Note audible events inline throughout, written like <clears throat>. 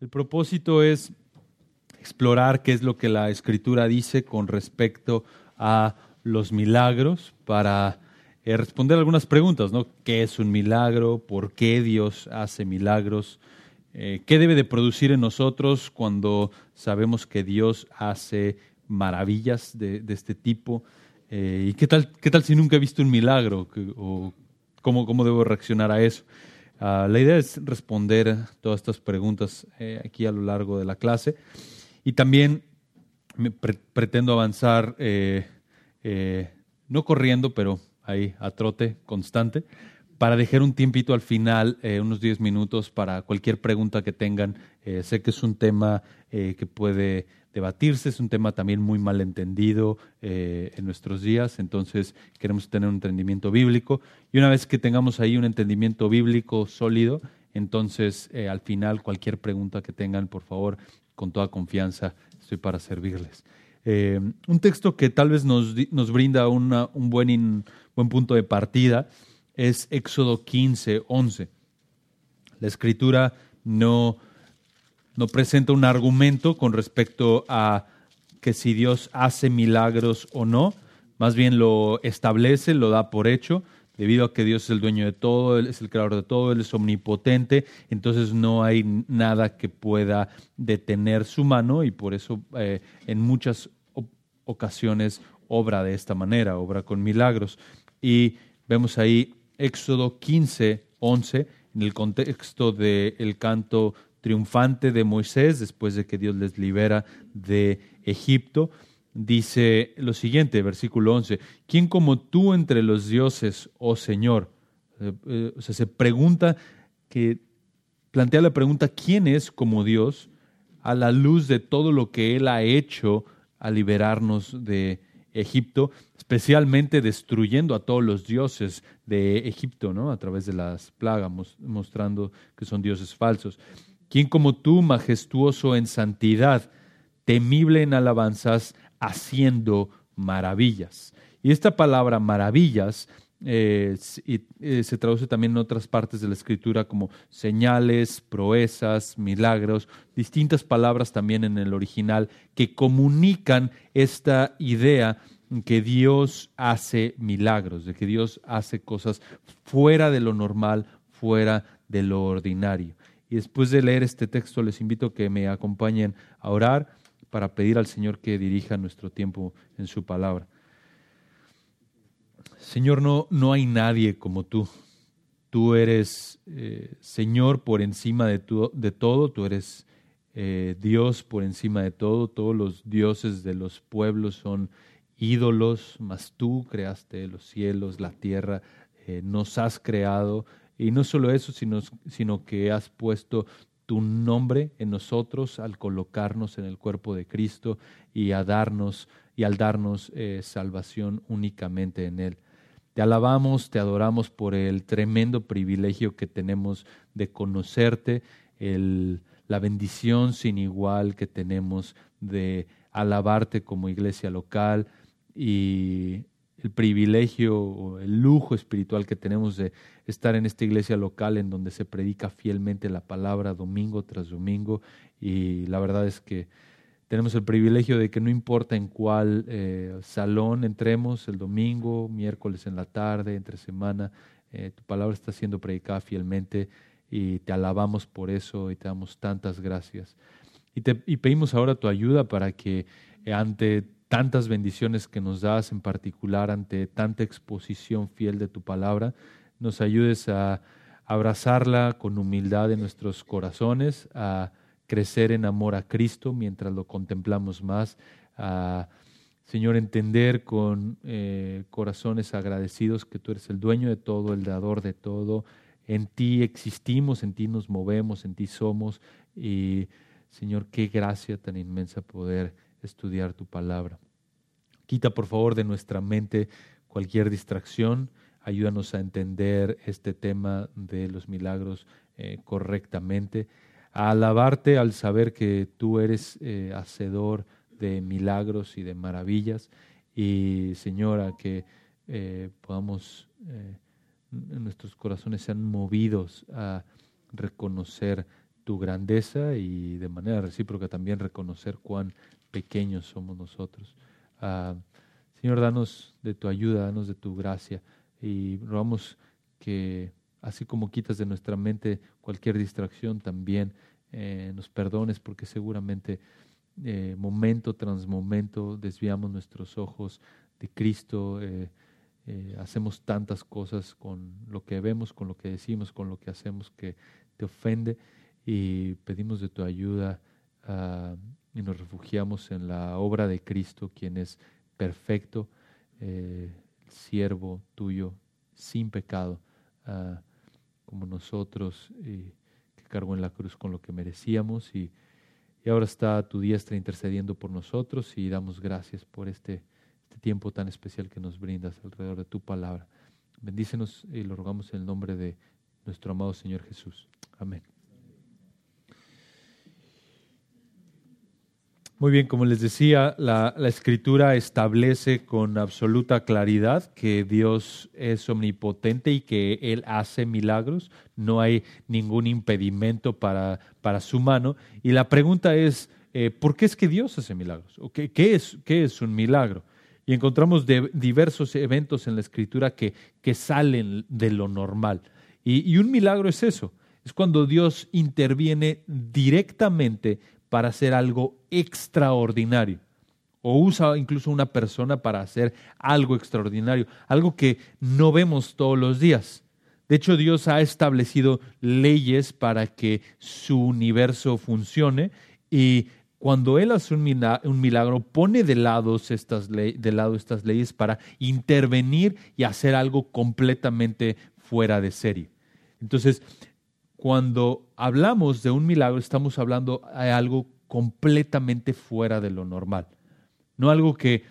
El propósito es explorar qué es lo que la escritura dice con respecto a los milagros para eh, responder algunas preguntas, ¿no? ¿Qué es un milagro? ¿Por qué Dios hace milagros? Eh, ¿Qué debe de producir en nosotros cuando sabemos que Dios hace maravillas de, este tipo? Eh, ¿Y qué tal, qué tal si nunca he visto un milagro? ¿O cómo, cómo debo reaccionar a eso? Ah, la idea es responder todas estas preguntas aquí a lo largo de la clase. Y también pretendo avanzar eh, no corriendo, pero ahí a trote constante, para dejar un tiempito al final, eh, unos 10 minutos para cualquier pregunta que tengan. Eh, sé que es un tema que puede debatirse, es un tema también muy mal entendido en nuestros días, entonces queremos tener un entendimiento bíblico y una vez que tengamos ahí un entendimiento bíblico sólido, entonces al final cualquier pregunta que tengan, por favor, con toda confianza, estoy para servirles. Eh, un texto que tal vez nos, nos brinda un buen, buen punto de partida es Éxodo 15, 11. La escritura no, no presenta un argumento con respecto a que si Dios hace milagros o no, más bien lo establece, lo da por hecho, debido a que Dios es el dueño de todo, Él es el creador de todo, Él es omnipotente, entonces no hay nada que pueda detener su mano y por eso eh, en muchas ocasiones obra de esta manera, obra con milagros. Y vemos ahí Éxodo 15, 11, en el contexto del canto triunfante de Moisés, después de que Dios les libera de Egipto, dice lo siguiente, versículo 11, ¿quién como tú entre los dioses, oh Señor? Eh, eh, o sea, se pregunta, que plantea la pregunta, ¿quién es como Dios a la luz de todo lo que Él ha hecho a liberarnos de Egipto, especialmente destruyendo a todos los dioses de Egipto, ¿no? A través de las plagas, mostrando que son dioses falsos. ¿Quién como tú, majestuoso en santidad, temible en alabanzas, haciendo maravillas? Y esta palabra maravillas eh, eh, se traduce también en otras partes de la escritura como señales, proezas, milagros, distintas palabras también en el original que comunican esta idea que Dios hace milagros, de que Dios hace cosas fuera de lo normal, fuera de lo ordinario. Y después de leer este texto les invito a que me acompañen a orar para pedir al Señor que dirija nuestro tiempo en su palabra. Señor, no, no hay nadie como tú. Tú eres eh, Señor por encima de, de todo, tú eres eh, Dios por encima de todo, todos los dioses de los pueblos son ídolos, mas tú creaste los cielos, la tierra, eh, nos has creado, y no solo eso, sino, sino que has puesto tu nombre en nosotros al colocarnos en el cuerpo de Cristo y a darnos y al darnos salvación únicamente en Él. Te alabamos, te adoramos por el tremendo privilegio que tenemos de conocerte, el, la bendición sin igual que tenemos de alabarte como iglesia local y el privilegio o el lujo espiritual que tenemos de estar en esta iglesia local en donde se predica fielmente la palabra domingo tras domingo y la verdad es que tenemos el privilegio de que no importa en cuál eh, salón entremos, el domingo, miércoles en la tarde, entre semana, eh, tu palabra está siendo predicada fielmente y te alabamos por eso y te damos tantas gracias. Y, te, y pedimos ahora tu ayuda para que ante tantas bendiciones que nos das, en particular ante tanta exposición fiel de tu palabra, nos ayudes a abrazarla con humildad en nuestros corazones, a crecer en amor a Cristo mientras lo contemplamos más, a, Señor, entender con eh, corazones agradecidos que tú eres el dueño de todo, el dador de todo, en ti existimos, en ti nos movemos, en ti somos. Y Señor, qué gracia tan inmensa poder estudiar tu palabra. Quita por favor de nuestra mente cualquier distracción, ayúdanos a entender este tema de los milagros eh, correctamente a alabarte al saber que tú eres eh, hacedor de milagros y de maravillas. Y Señora, que eh, podamos, nuestros corazones sean movidos a reconocer tu grandeza y de manera recíproca también reconocer cuán pequeños somos nosotros. Ah, Señor, danos de tu ayuda, danos de tu gracia y rogamos que así como quitas de nuestra mente cualquier distracción, también eh, nos perdones porque seguramente eh, momento tras momento desviamos nuestros ojos de Cristo, eh, hacemos tantas cosas con lo que vemos, con lo que decimos, con lo que hacemos que te ofende y pedimos de tu ayuda ah, y nos refugiamos en la obra de Cristo, quien es perfecto, siervo tuyo, sin pecado, ah, como nosotros, que cargó en la cruz con lo que merecíamos. Y, y, ahora está tu diestra intercediendo por nosotros y damos gracias por este, este tiempo tan especial que nos brindas alrededor de tu palabra. Bendícenos y lo rogamos en el nombre de nuestro amado Señor Jesús. Amén. Muy bien, como les decía, la, escritura establece con absoluta claridad que Dios es omnipotente y que Él hace milagros. No hay ningún impedimento para, para su mano. Y la pregunta es, eh, ¿por qué es que Dios hace milagros? ¿O qué, es, qué es un milagro? Y encontramos diversos eventos en la escritura que, que salen de lo normal. y un milagro es eso. Es cuando Dios interviene directamente para hacer algo extraordinario. O usa incluso una persona para hacer algo extraordinario, algo que no vemos todos los días. De hecho, Dios ha establecido leyes para que su universo funcione y cuando Él hace un milagro, pone de lado, estas de lado estas leyes para intervenir y hacer algo completamente fuera de serie. Entonces, cuando hablamos de un milagro, estamos hablando de algo completamente fuera de lo normal. No algo que,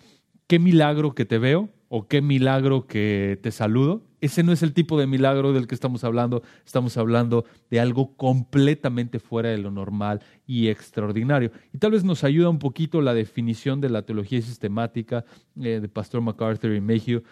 qué milagro que te veo o qué milagro que te saludo. Ese no es el tipo de milagro del que estamos hablando. Estamos hablando de algo completamente fuera de lo normal y extraordinario. Y tal vez nos ayuda un poquito la definición de la teología sistemática eh, de Pastor MacArthur y Mayhew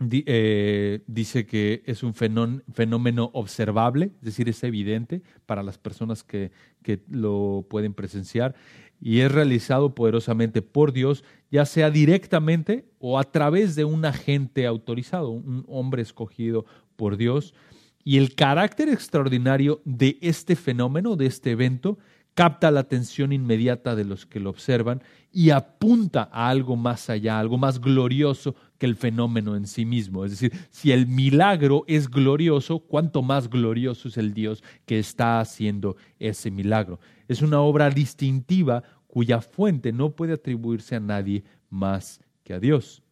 eh, dice que es un fenómeno observable, es decir, es evidente para las personas que, que lo pueden presenciar y es realizado poderosamente por Dios, ya sea directamente o a través de un agente autorizado, un hombre escogido por Dios. Y el carácter extraordinario de este fenómeno, de este evento, capta la atención inmediata de los que lo observan y apunta a algo más allá, algo más glorioso que el fenómeno en sí mismo. Es decir, si el milagro es glorioso, cuánto más glorioso es el Dios que está haciendo ese milagro. Es una obra distintiva cuya fuente no puede atribuirse a nadie más que a Dios.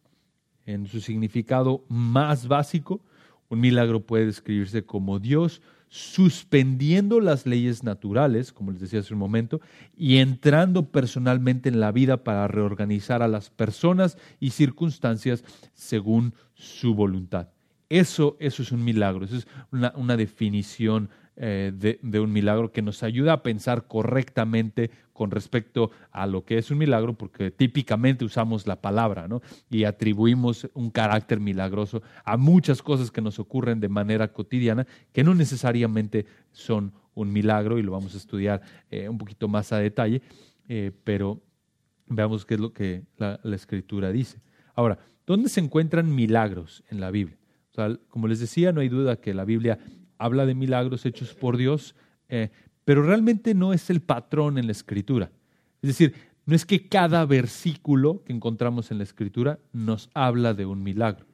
En su significado más básico, un milagro puede describirse como Dios suspendiendo las leyes naturales, como les decía hace un momento, y entrando personalmente en la vida para reorganizar a las personas y circunstancias según su voluntad. Eso, eso es un milagro, eso es una, una definición eh, de, un milagro que nos ayuda a pensar correctamente con respecto a lo que es un milagro, porque típicamente usamos la palabra ¿no? y atribuimos un carácter milagroso a muchas cosas que nos ocurren de manera cotidiana que no necesariamente son un milagro y lo vamos a estudiar eh, un poquito más a detalle, eh, pero veamos qué es lo que la, escritura dice. Ahora, ¿dónde se encuentran milagros en la Biblia? como les decía, no hay duda que la Biblia habla de milagros hechos por Dios, eh, pero realmente no es el patrón en la escritura. Es decir, no es que cada versículo que encontramos en la escritura nos habla de un milagro.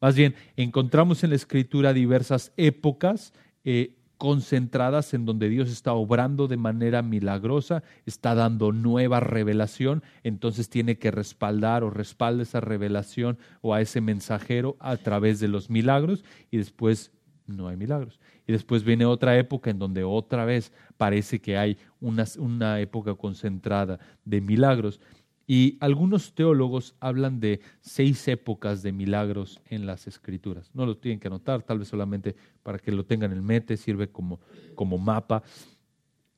Más bien, encontramos en la escritura diversas épocas eh, concentradas en donde Dios está obrando de manera milagrosa, está dando nueva revelación, entonces tiene que respaldar o respalda esa revelación o a ese mensajero a través de los milagros y después no hay milagros. Y después viene otra época en donde otra vez parece que hay una, una, época concentrada de milagros. Y algunos teólogos hablan de seis épocas de milagros en las escrituras. No lo tienen que anotar, tal vez solamente para que lo tengan en mente, sirve como, como mapa.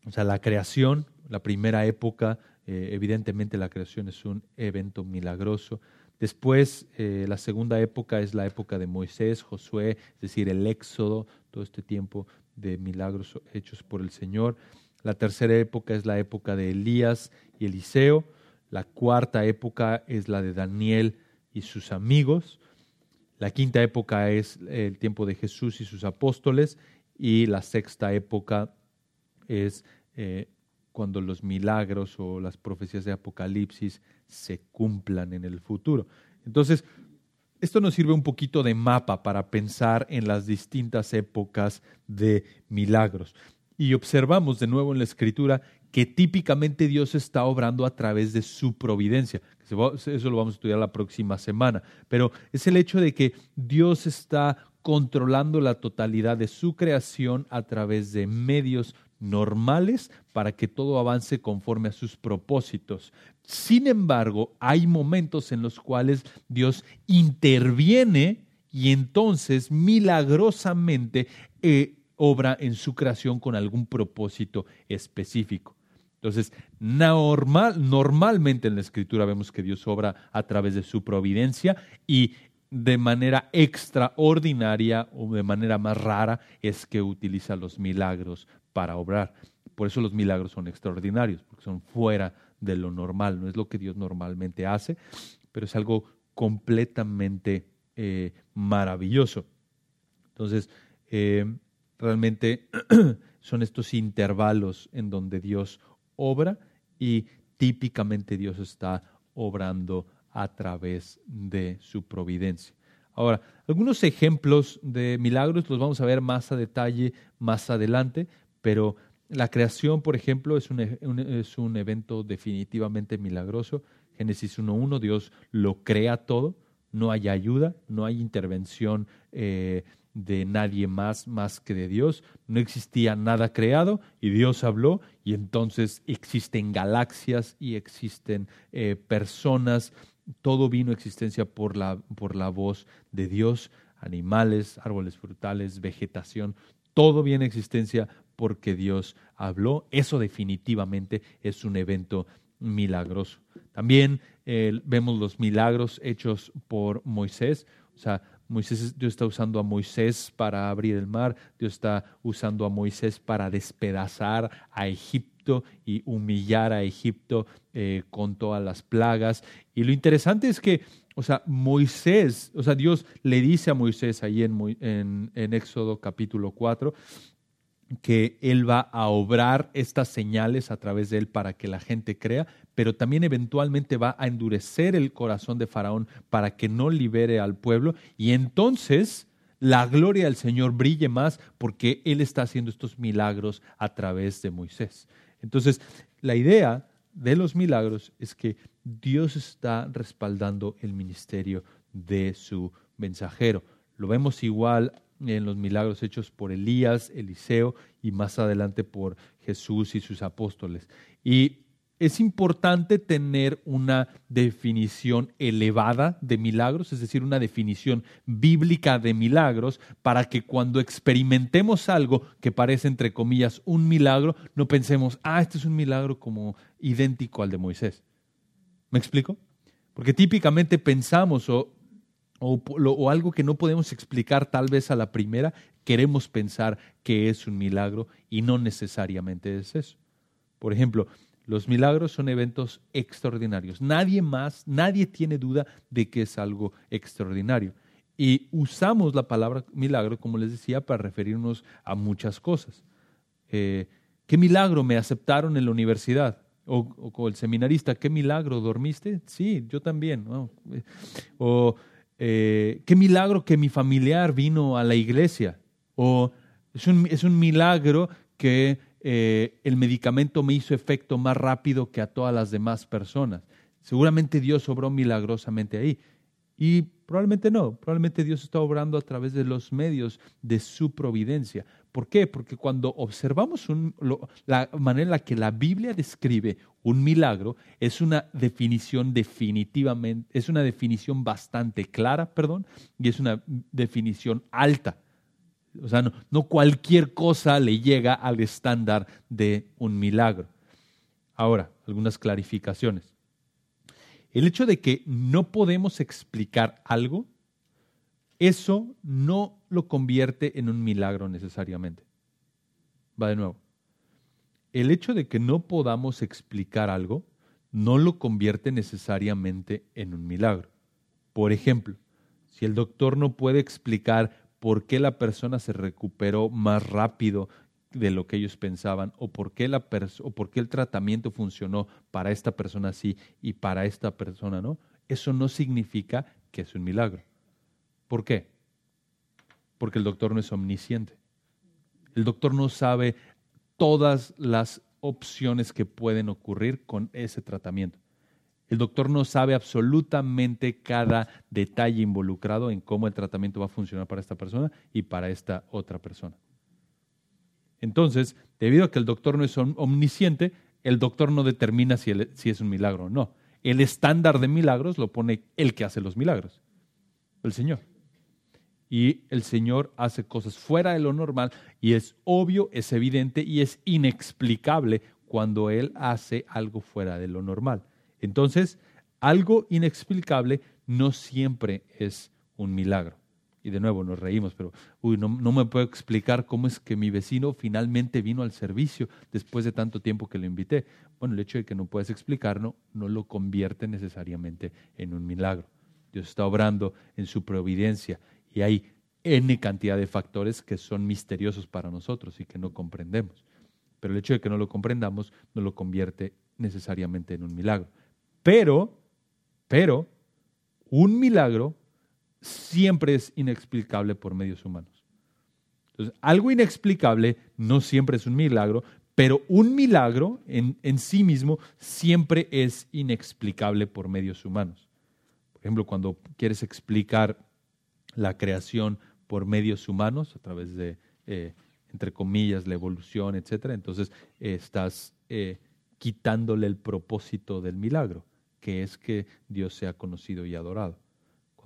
O sea, la creación, la primera época, eh, evidentemente la creación es un evento milagroso. Después, eh, la segunda época es la época de Moisés, Josué, es decir, el éxodo, todo este tiempo de milagros hechos por el Señor. La tercera época es la época de Elías y Eliseo. La cuarta época es la de Daniel y sus amigos. La quinta época es el tiempo de Jesús y sus apóstoles. Y la sexta época es eh, cuando los milagros o las profecías de Apocalipsis se cumplan en el futuro. Entonces, esto nos sirve un poquito de mapa para pensar en las distintas épocas de milagros. Y observamos de nuevo en la escritura que típicamente Dios está obrando a través de su providencia. Eso lo vamos a estudiar la próxima semana. Pero es el hecho de que Dios está controlando la totalidad de su creación a través de medios normales para que todo avance conforme a sus propósitos. Sin embargo, hay momentos en los cuales Dios interviene y entonces milagrosamente eh, obra en su creación con algún propósito específico. Entonces, normal, normalmente en la escritura vemos que Dios obra a través de su providencia y de manera extraordinaria o de manera más rara es que utiliza los milagros para obrar. Por eso los milagros son extraordinarios, porque son fuera de lo normal, no es lo que Dios normalmente hace, pero es algo completamente eh, maravilloso. Entonces, eh, realmente <clears throat> son estos intervalos en donde Dios obra y típicamente Dios está obrando a través de su providencia. Ahora, algunos ejemplos de milagros los vamos a ver más a detalle más adelante, pero la creación, por ejemplo, es un, e, es un evento definitivamente milagroso. Génesis 1.1, Dios lo crea todo, no hay ayuda, no hay intervención eh, de nadie más más que de Dios. No existía nada creado y Dios habló y entonces existen galaxias y existen eh, personas. Todo vino a existencia por la, por la voz de Dios, animales, árboles frutales, vegetación, todo viene a existencia porque Dios habló. Eso definitivamente es un evento milagroso. También eh, vemos los milagros hechos por Moisés. O sea, Moisés, Dios está usando a Moisés para abrir el mar, Dios está usando a Moisés para despedazar a Egipto y humillar a Egipto eh, con todas las plagas. Y lo interesante es que, o sea, Moisés, o sea, Dios le dice a Moisés ahí en, en, en Éxodo capítulo 4, que Él va a obrar estas señales a través de Él para que la gente crea, pero también eventualmente va a endurecer el corazón de Faraón para que no libere al pueblo y entonces la gloria del Señor brille más porque Él está haciendo estos milagros a través de Moisés. Entonces, la idea de los milagros es que Dios está respaldando el ministerio de su mensajero. Lo vemos igual en los milagros hechos por Elías, Eliseo y más adelante por Jesús y sus apóstoles. Y es importante tener una definición elevada de milagros, es decir, una definición bíblica de milagros, para que cuando experimentemos algo que parece, entre comillas, un milagro, no pensemos, ah, este es un milagro como idéntico al de Moisés. ¿Me explico? Porque típicamente pensamos o o, algo que no podemos explicar tal vez a la primera, queremos pensar que es un milagro y no necesariamente es eso. Por ejemplo, los milagros son eventos extraordinarios. Nadie más, nadie tiene duda de que es algo extraordinario. Y usamos la palabra milagro, como les decía, para referirnos a muchas cosas. Eh, ¿Qué milagro me aceptaron en la universidad? O, el seminarista, ¿qué milagro dormiste? Sí, yo también. O eh, qué milagro que mi familiar vino a la iglesia. O es un, es un milagro que eh, el medicamento me hizo efecto más rápido que a todas las demás personas. Seguramente Dios obró milagrosamente ahí. Y probablemente no, probablemente Dios está obrando a través de los medios de su providencia. ¿Por qué? Porque cuando observamos la manera en la que la Biblia describe un milagro, es una definición definitivamente, es una definición bastante clara, perdón, y es una definición alta. O sea, no, no cualquier cosa le llega al estándar de un milagro. Ahora, algunas clarificaciones. El hecho de que no podemos explicar algo eso no lo convierte en un milagro necesariamente. Va de nuevo. El hecho de que no podamos explicar algo no lo convierte necesariamente en un milagro. Por ejemplo, si el doctor no puede explicar por qué la persona se recuperó más rápido de lo que ellos pensaban o por qué, la o por qué el tratamiento funcionó para esta persona sí y para esta persona no, eso no significa que es un milagro. ¿Por qué? Porque el doctor no es omnisciente. El doctor no sabe todas las opciones que pueden ocurrir con ese tratamiento. El doctor no sabe absolutamente cada detalle involucrado en cómo el tratamiento va a funcionar para esta persona y para esta otra persona. Entonces, debido a que el doctor no es omnisciente, el doctor no determina si, es un milagro o no. El estándar de milagros lo pone el que hace los milagros, el Señor. Y el Señor hace cosas fuera de lo normal y es obvio, es evidente y es inexplicable cuando Él hace algo fuera de lo normal. Entonces, algo inexplicable no siempre es un milagro y de nuevo nos reímos, pero uy, no, no, me puedo explicar cómo es que mi vecino finalmente vino al servicio después de tanto tiempo que lo invité. Bueno, el hecho de que no puedas explicarlo no lo convierte necesariamente en un milagro. Dios está obrando en su providencia y hay N cantidad de factores que son misteriosos para nosotros y que no comprendemos. Pero el hecho de que no lo comprendamos no lo convierte necesariamente en un milagro. Pero, pero, un milagro siempre es inexplicable por medios humanos. Entonces, algo inexplicable no siempre es un milagro, pero un milagro en, en, sí mismo siempre es inexplicable por medios humanos. Por ejemplo, cuando quieres explicar la creación por medios humanos, a través de, eh, entre comillas, la evolución, etc., entonces eh, estás eh, quitándole el propósito del milagro, que es que Dios sea conocido y adorado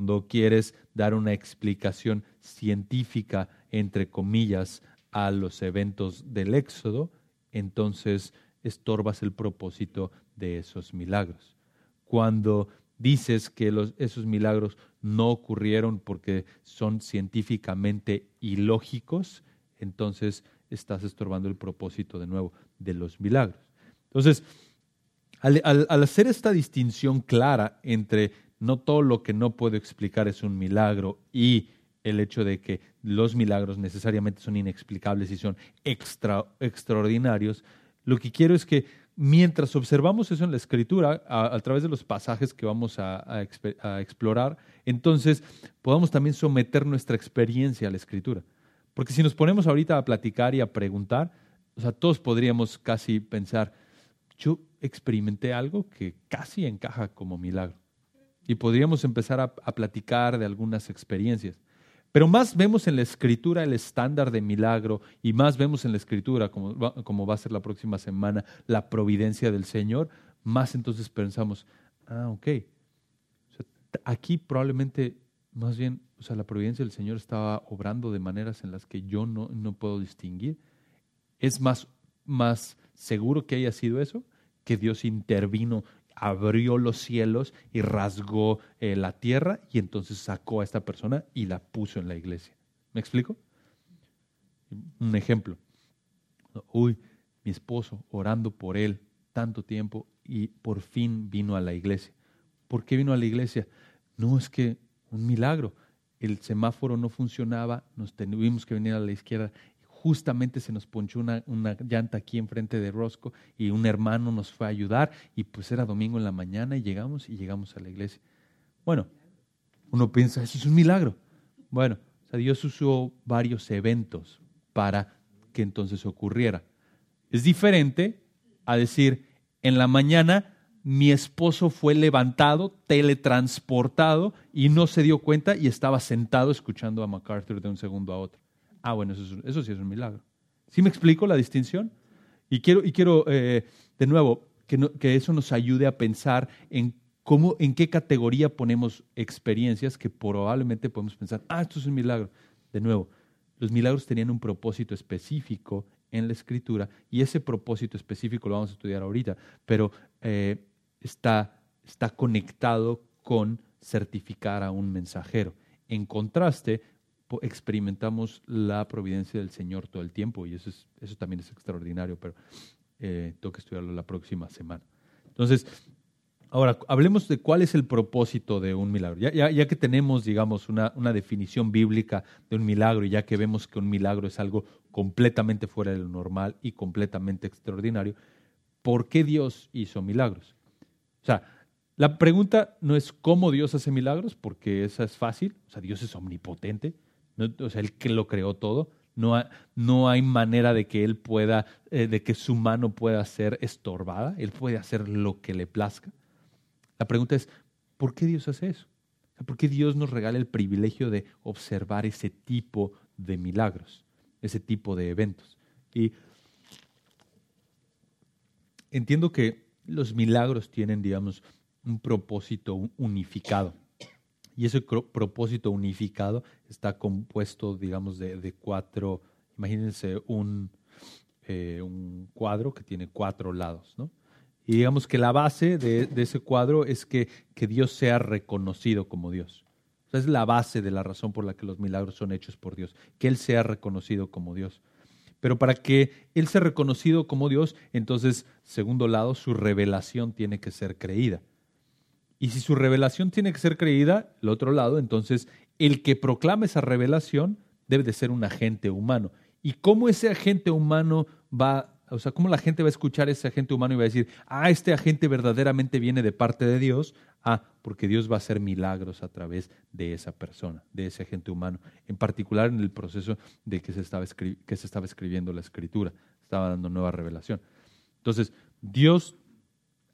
cuando quieres dar una explicación científica, entre comillas, a los eventos del Éxodo, entonces estorbas el propósito de esos milagros. Cuando dices que esos milagros no ocurrieron porque son científicamente ilógicos, entonces estás estorbando el propósito de nuevo de los milagros. Entonces, al, al hacer esta distinción clara entre no todo lo que no puedo explicar es un milagro y el hecho de que los milagros necesariamente son inexplicables y son extraordinarios, lo que quiero es que mientras observamos eso en la escritura, a, través de los pasajes que vamos a, explorar, entonces podamos también someter nuestra experiencia a la escritura. Porque si nos ponemos ahorita a platicar y a preguntar, o sea, todos podríamos casi pensar, yo experimenté algo que casi encaja como milagro y podríamos empezar a, platicar de algunas experiencias. Pero más vemos en la escritura el estándar de milagro y más vemos en la escritura, como va, como va a ser la próxima semana, la providencia del Señor, más entonces pensamos, ah, ok, aquí probablemente más bien, o sea, la providencia del Señor estaba obrando de maneras en las que yo no, no puedo distinguir. Es más, más seguro que haya sido eso, que Dios intervino abrió los cielos y rasgó eh, la tierra y entonces sacó a esta persona y la puso en la iglesia. ¿Me explico? Un ejemplo. Uy, mi esposo orando por él tanto tiempo y por fin vino a la iglesia. ¿Por qué vino a la iglesia? No es que un milagro. El semáforo no funcionaba, nos tuvimos que venir a la izquierda justamente se nos ponchó una, llanta aquí enfrente de Rosco y un hermano nos fue a ayudar y pues era domingo en la mañana y llegamos y llegamos a la iglesia. Bueno, uno piensa, eso es un milagro. Bueno, Dios usó varios eventos para que entonces ocurriera. Es diferente a decir, en la mañana mi esposo fue levantado, teletransportado y no se dio cuenta y estaba sentado escuchando a MacArthur de un segundo a otro. Ah, bueno, eso, sí es un milagro. ¿Sí me explico la distinción? Y quiero, y quiero eh, de nuevo, que, eso nos ayude a pensar en cómo, en qué categoría ponemos experiencias que probablemente podemos pensar, ah, esto es un milagro. De nuevo, los milagros tenían un propósito específico en la escritura y ese propósito específico lo vamos a estudiar ahorita, pero eh, está, está conectado con certificar a un mensajero. En contraste, experimentamos la providencia del Señor todo el tiempo y eso, es, eso también es extraordinario, pero eh, tengo que estudiarlo la próxima semana. Entonces, ahora hablemos de cuál es el propósito de un milagro. Ya, ya, que tenemos, digamos, una, una, definición bíblica de un milagro y ya que vemos que un milagro es algo completamente fuera de lo normal y completamente extraordinario, ¿por qué Dios hizo milagros? O sea, la pregunta no es cómo Dios hace milagros, porque esa es fácil. O sea, Dios es omnipotente. O sea, Él que lo creó todo. No, no hay manera de que Él pueda, eh, de que su mano pueda ser estorbada. Él puede hacer lo que le plazca. La pregunta es, ¿por qué Dios hace eso? ¿Por qué Dios nos regala el privilegio de observar ese tipo de milagros, ese tipo de eventos? Y entiendo que los milagros tienen, digamos, un propósito unificado. Y ese propósito unificado está compuesto, digamos, de, cuatro, imagínense un, eh, un, cuadro que tiene cuatro lados, ¿no? Y digamos que la base de, ese cuadro es que, que, Dios sea reconocido como Dios. Esa es la base de la razón por la que los milagros son hechos por Dios, que Él sea reconocido como Dios. Pero para que Él sea reconocido como Dios, entonces, segundo lado, su revelación tiene que ser creída. Y si su revelación tiene que ser creída, el otro lado, entonces el que proclama esa revelación debe de ser un agente humano. ¿Y cómo ese agente humano va, o sea, cómo la gente va a escuchar a ese agente humano y va a decir, ah, este agente verdaderamente viene de parte de Dios? Ah, porque Dios va a hacer milagros a través de esa persona, de ese agente humano, en particular en el proceso de que se estaba, que se estaba escribiendo la escritura, estaba dando nueva revelación. Entonces, Dios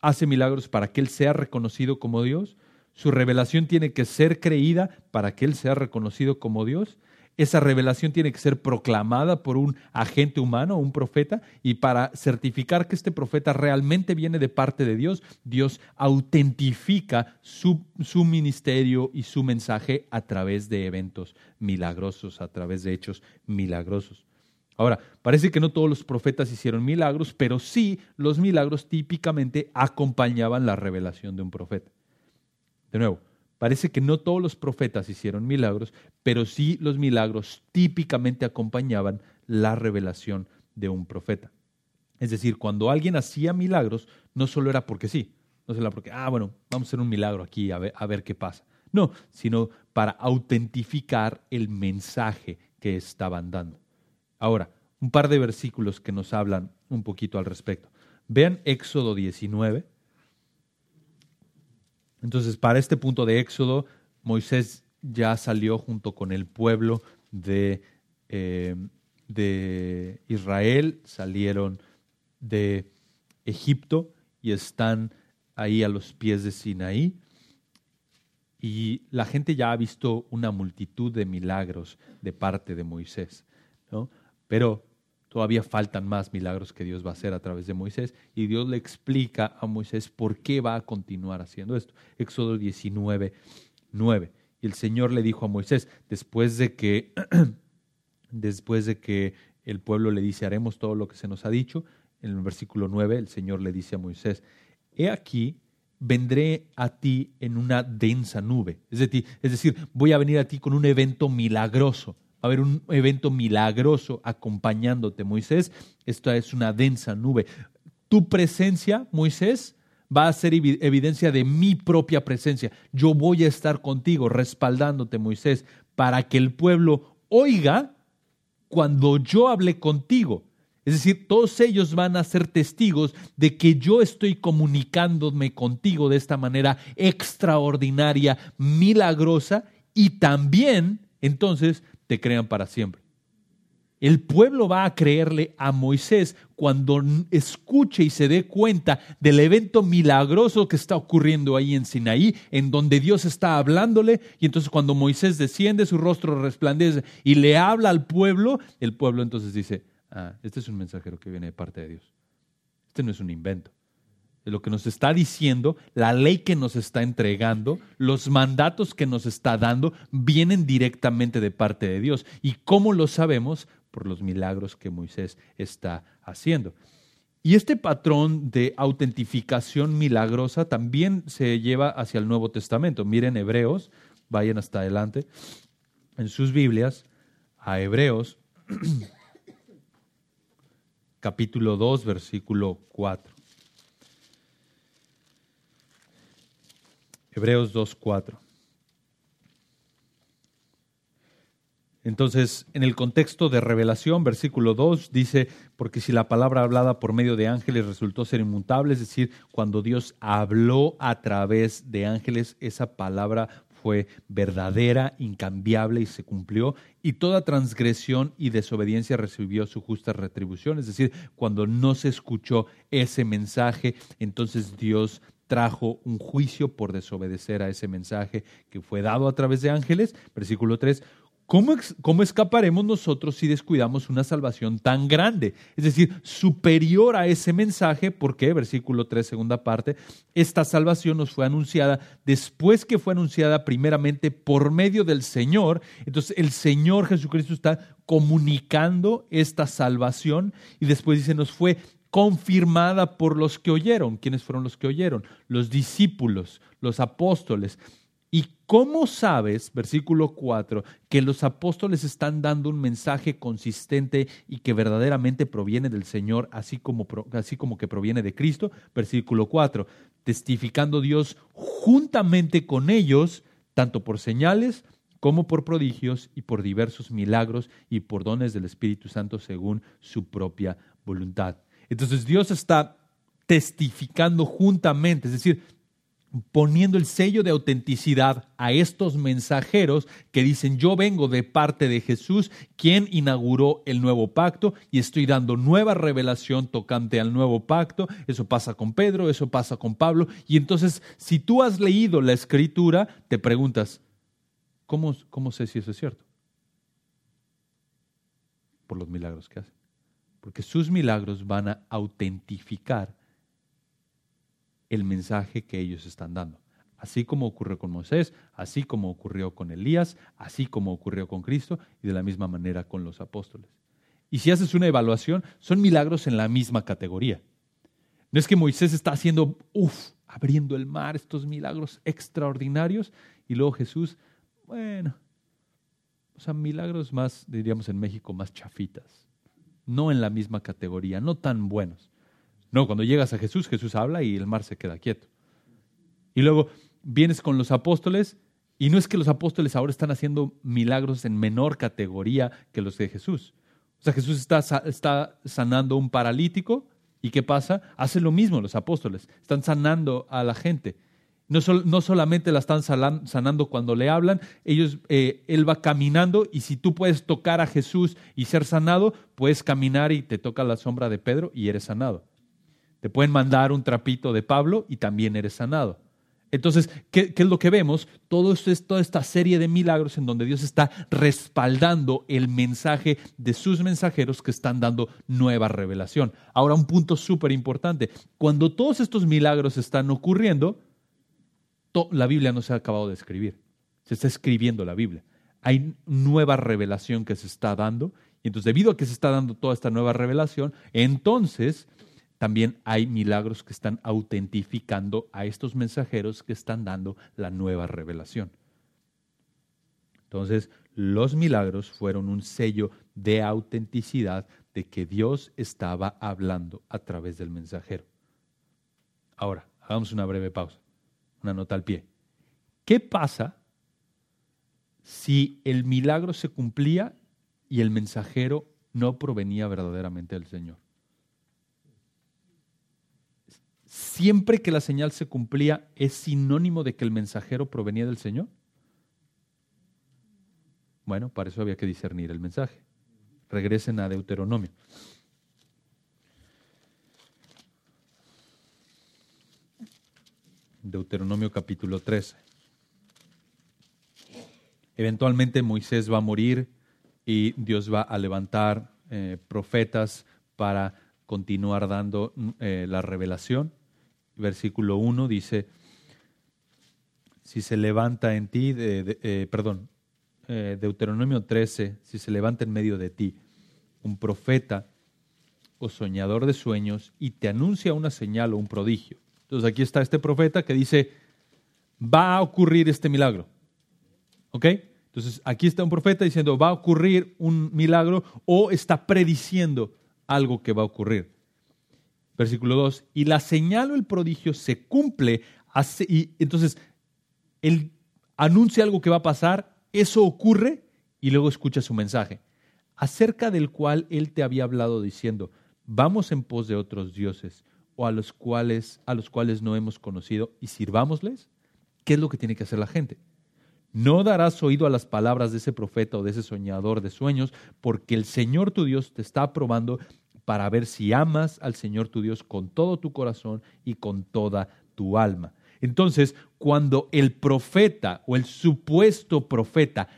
hace milagros para que Él sea reconocido como Dios. Su revelación tiene que ser creída para que Él sea reconocido como Dios. Esa revelación tiene que ser proclamada por un agente humano, un profeta, y para certificar que este profeta realmente viene de parte de Dios, Dios autentifica su, su, ministerio y su mensaje a través de eventos milagrosos, a través de hechos milagrosos. Ahora, parece que no todos los profetas hicieron milagros, pero sí los milagros típicamente acompañaban la revelación de un profeta. De nuevo, parece que no todos los profetas hicieron milagros, pero sí los milagros típicamente acompañaban la revelación de un profeta. Es decir, cuando alguien hacía milagros, no solo era porque sí, no solo era porque, ah, bueno, vamos a hacer un milagro aquí a ver, a ver qué pasa. No, sino para autentificar el mensaje que estaban dando. Ahora, un par de versículos que nos hablan un poquito al respecto. Vean Éxodo 19. Entonces, para este punto de Éxodo, Moisés ya salió junto con el pueblo de, eh, de Israel, salieron de Egipto y están ahí a los pies de Sinaí. Y la gente ya ha visto una multitud de milagros de parte de Moisés. ¿no? Pero todavía faltan más milagros que Dios va a hacer a través de Moisés y Dios le explica a Moisés por qué va a continuar haciendo esto. Éxodo 19, 9. Y el Señor le dijo a Moisés, después de que, <clears throat> después de que el pueblo le dice, haremos todo lo que se nos ha dicho, en el versículo 9 el Señor le dice a Moisés, he aquí, vendré a ti en una densa nube. Es decir, es decir, voy a venir a ti con un evento milagroso a haber un evento milagroso acompañándote, Moisés. Esto es una densa nube. Tu presencia, Moisés, va a ser evidencia de mi propia presencia. Yo voy a estar contigo, respaldándote, Moisés, para que el pueblo oiga cuando yo hable contigo. Es decir, todos ellos van a ser testigos de que yo estoy comunicándome contigo de esta manera extraordinaria, milagrosa, y también entonces te crean para siempre. El pueblo va a creerle a Moisés cuando escuche y se dé cuenta del evento milagroso que está ocurriendo ahí en Sinaí, en donde Dios está hablándole, y entonces cuando Moisés desciende, su rostro resplandece y le habla al pueblo, el pueblo entonces dice, ah, este es un mensajero que viene de parte de Dios. Este no es un invento lo que nos está diciendo, la ley que nos está entregando, los mandatos que nos está dando, vienen directamente de parte de Dios. ¿Y cómo lo sabemos? Por los milagros que Moisés está haciendo. Y este patrón de autentificación milagrosa también se lleva hacia el Nuevo Testamento. Miren Hebreos, vayan hasta adelante. en sus Biblias a Hebreos <clears throat> capítulo 2, versículo 4. Hebreos 2, 4. Entonces, en el contexto de revelación, versículo 2 dice, porque si la palabra hablada por medio de ángeles resultó ser inmutable, es decir, cuando Dios habló a través de ángeles, esa palabra fue verdadera, incambiable y se cumplió, y toda transgresión y desobediencia recibió su justa retribución, es decir, cuando no se escuchó ese mensaje, entonces Dios trajo un juicio por desobedecer a ese mensaje que fue dado a través de ángeles. Versículo 3, ¿Cómo, escaparemos nosotros si descuidamos una salvación tan grande? Es decir, superior a ese mensaje, porque, versículo 3, segunda parte, esta salvación nos fue anunciada después que fue anunciada primeramente por medio del Señor. Entonces, el Señor Jesucristo está comunicando esta salvación y después dice, nos fue confirmada por los que oyeron. ¿Quiénes fueron los que oyeron? Los discípulos, los apóstoles. ¿Y cómo sabes, versículo 4, que los apóstoles están dando un mensaje consistente y que verdaderamente proviene del Señor, así como, así como que proviene de Cristo? Versículo 4, testificando Dios juntamente con ellos, tanto por señales como por prodigios y por diversos milagros y por dones del Espíritu Santo según su propia voluntad. Entonces Dios está testificando juntamente, es decir, poniendo el sello de autenticidad a estos mensajeros que dicen yo vengo de parte de Jesús, quien inauguró el nuevo pacto y estoy dando nueva revelación tocante al nuevo pacto. Eso pasa con Pedro, eso pasa con Pablo. Y entonces, si tú has leído la escritura, te preguntas, ¿cómo, sé si eso es cierto? Por los milagros que hacen. Porque sus milagros van a autentificar el mensaje que ellos están dando. Así como ocurrió con Moisés, así como ocurrió con Elías, así como ocurrió con Cristo y de la misma manera con los apóstoles. Y si haces una evaluación, son milagros en la misma categoría. No es que Moisés está haciendo, uff, abriendo el mar, estos milagros extraordinarios, y luego Jesús, bueno, o sea, milagros más, diríamos en México, más chafitas, no en la misma categoría, no tan buenos. No, cuando llegas a Jesús, Jesús habla y el mar se queda quieto. Y luego vienes con los apóstoles y no es que los apóstoles ahora están haciendo milagros en menor categoría que los de Jesús. O sea, Jesús está, está sanando un paralítico y ¿qué pasa? Hace lo mismo los apóstoles. Están sanando a la gente. No, no, solamente la están sanando cuando le hablan, ellos, eh, él va caminando y si tú puedes tocar a Jesús y ser sanado, puedes caminar y te toca la sombra de Pedro y eres sanado. Te pueden mandar un trapito de Pablo y también eres sanado. Entonces, ¿qué, es lo que vemos? Todo esto es toda esta serie de milagros en donde Dios está respaldando el mensaje de sus mensajeros que están dando nueva revelación. Ahora, un punto súper importante. Cuando todos estos milagros están ocurriendo, la Biblia no se ha acabado de escribir. Se está escribiendo la Biblia. Hay nueva revelación que se está dando. Y entonces, debido a que se está dando toda esta nueva revelación, entonces también hay milagros que están autentificando a estos mensajeros que están dando la nueva revelación. Entonces, los milagros fueron un sello de autenticidad de que Dios estaba hablando a través del mensajero. Ahora, hagamos una breve pausa, una nota al pie. ¿Qué pasa si el milagro se cumplía y el mensajero no provenía verdaderamente del Señor? siempre que la señal se cumplía, ¿es sinónimo de que el mensajero provenía del Señor? Bueno, para eso había que discernir el mensaje. Regresen a Deuteronomio. Deuteronomio capítulo 13. Eventualmente Moisés va a morir y Dios va a levantar eh, profetas para continuar dando eh, la revelación versículo 1 dice, si se levanta en ti, eh, perdón, Deuteronomio 13, si se levanta en medio de ti un profeta o soñador de sueños y te anuncia una señal o un prodigio. Entonces aquí está este profeta que dice, va a ocurrir este milagro. ¿Ok? Entonces, aquí está un profeta diciendo, va a ocurrir un milagro o está prediciendo algo que va a ocurrir. Versículo 2, y la señal o el prodigio se cumple, y entonces él anuncia algo que va a pasar, eso ocurre y luego escucha su mensaje, acerca del cual él te había hablado diciendo, vamos en pos de otros dioses o a los cuales a los cuales no hemos conocido y sirvámosles. ¿Qué es lo que tiene que hacer la gente? No darás oído a las palabras de ese profeta o de ese soñador de sueños, porque el Señor tu Dios te está probando para ver si amas al Señor tu Dios con todo tu corazón y con toda tu alma. Entonces, cuando el profeta o el supuesto profeta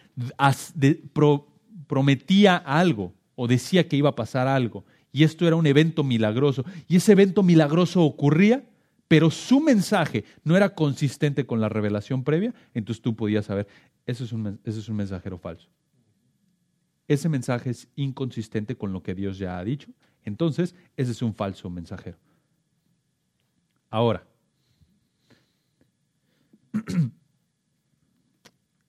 prometía algo o decía que iba a pasar algo, y esto era un evento milagroso, y ese evento milagroso ocurría, pero su mensaje no era consistente con la revelación previa, entonces tú podías saber, ese es un, ese es un mensajero falso. Ese mensaje es inconsistente con lo que Dios ya ha dicho, entonces ese es un falso mensajero. Ahora, <clears throat>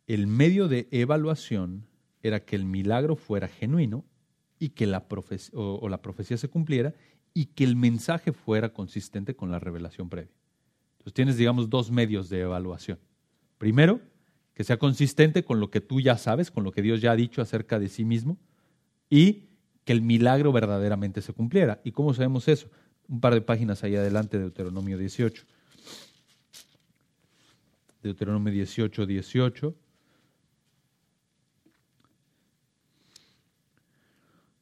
el medio de evaluación era que el milagro fuera genuino y que la profecía, o, la profecía se cumpliera y que el mensaje fuera consistente con la revelación previa. Entonces tienes, digamos, dos medios de evaluación. Primero, que sea consistente con lo que tú ya sabes, con lo que Dios ya ha dicho acerca de sí mismo, y que el milagro verdaderamente se cumpliera. ¿Y cómo sabemos eso? Un par de páginas ahí adelante de Deuteronomio 18. Deuteronomio 18, 18.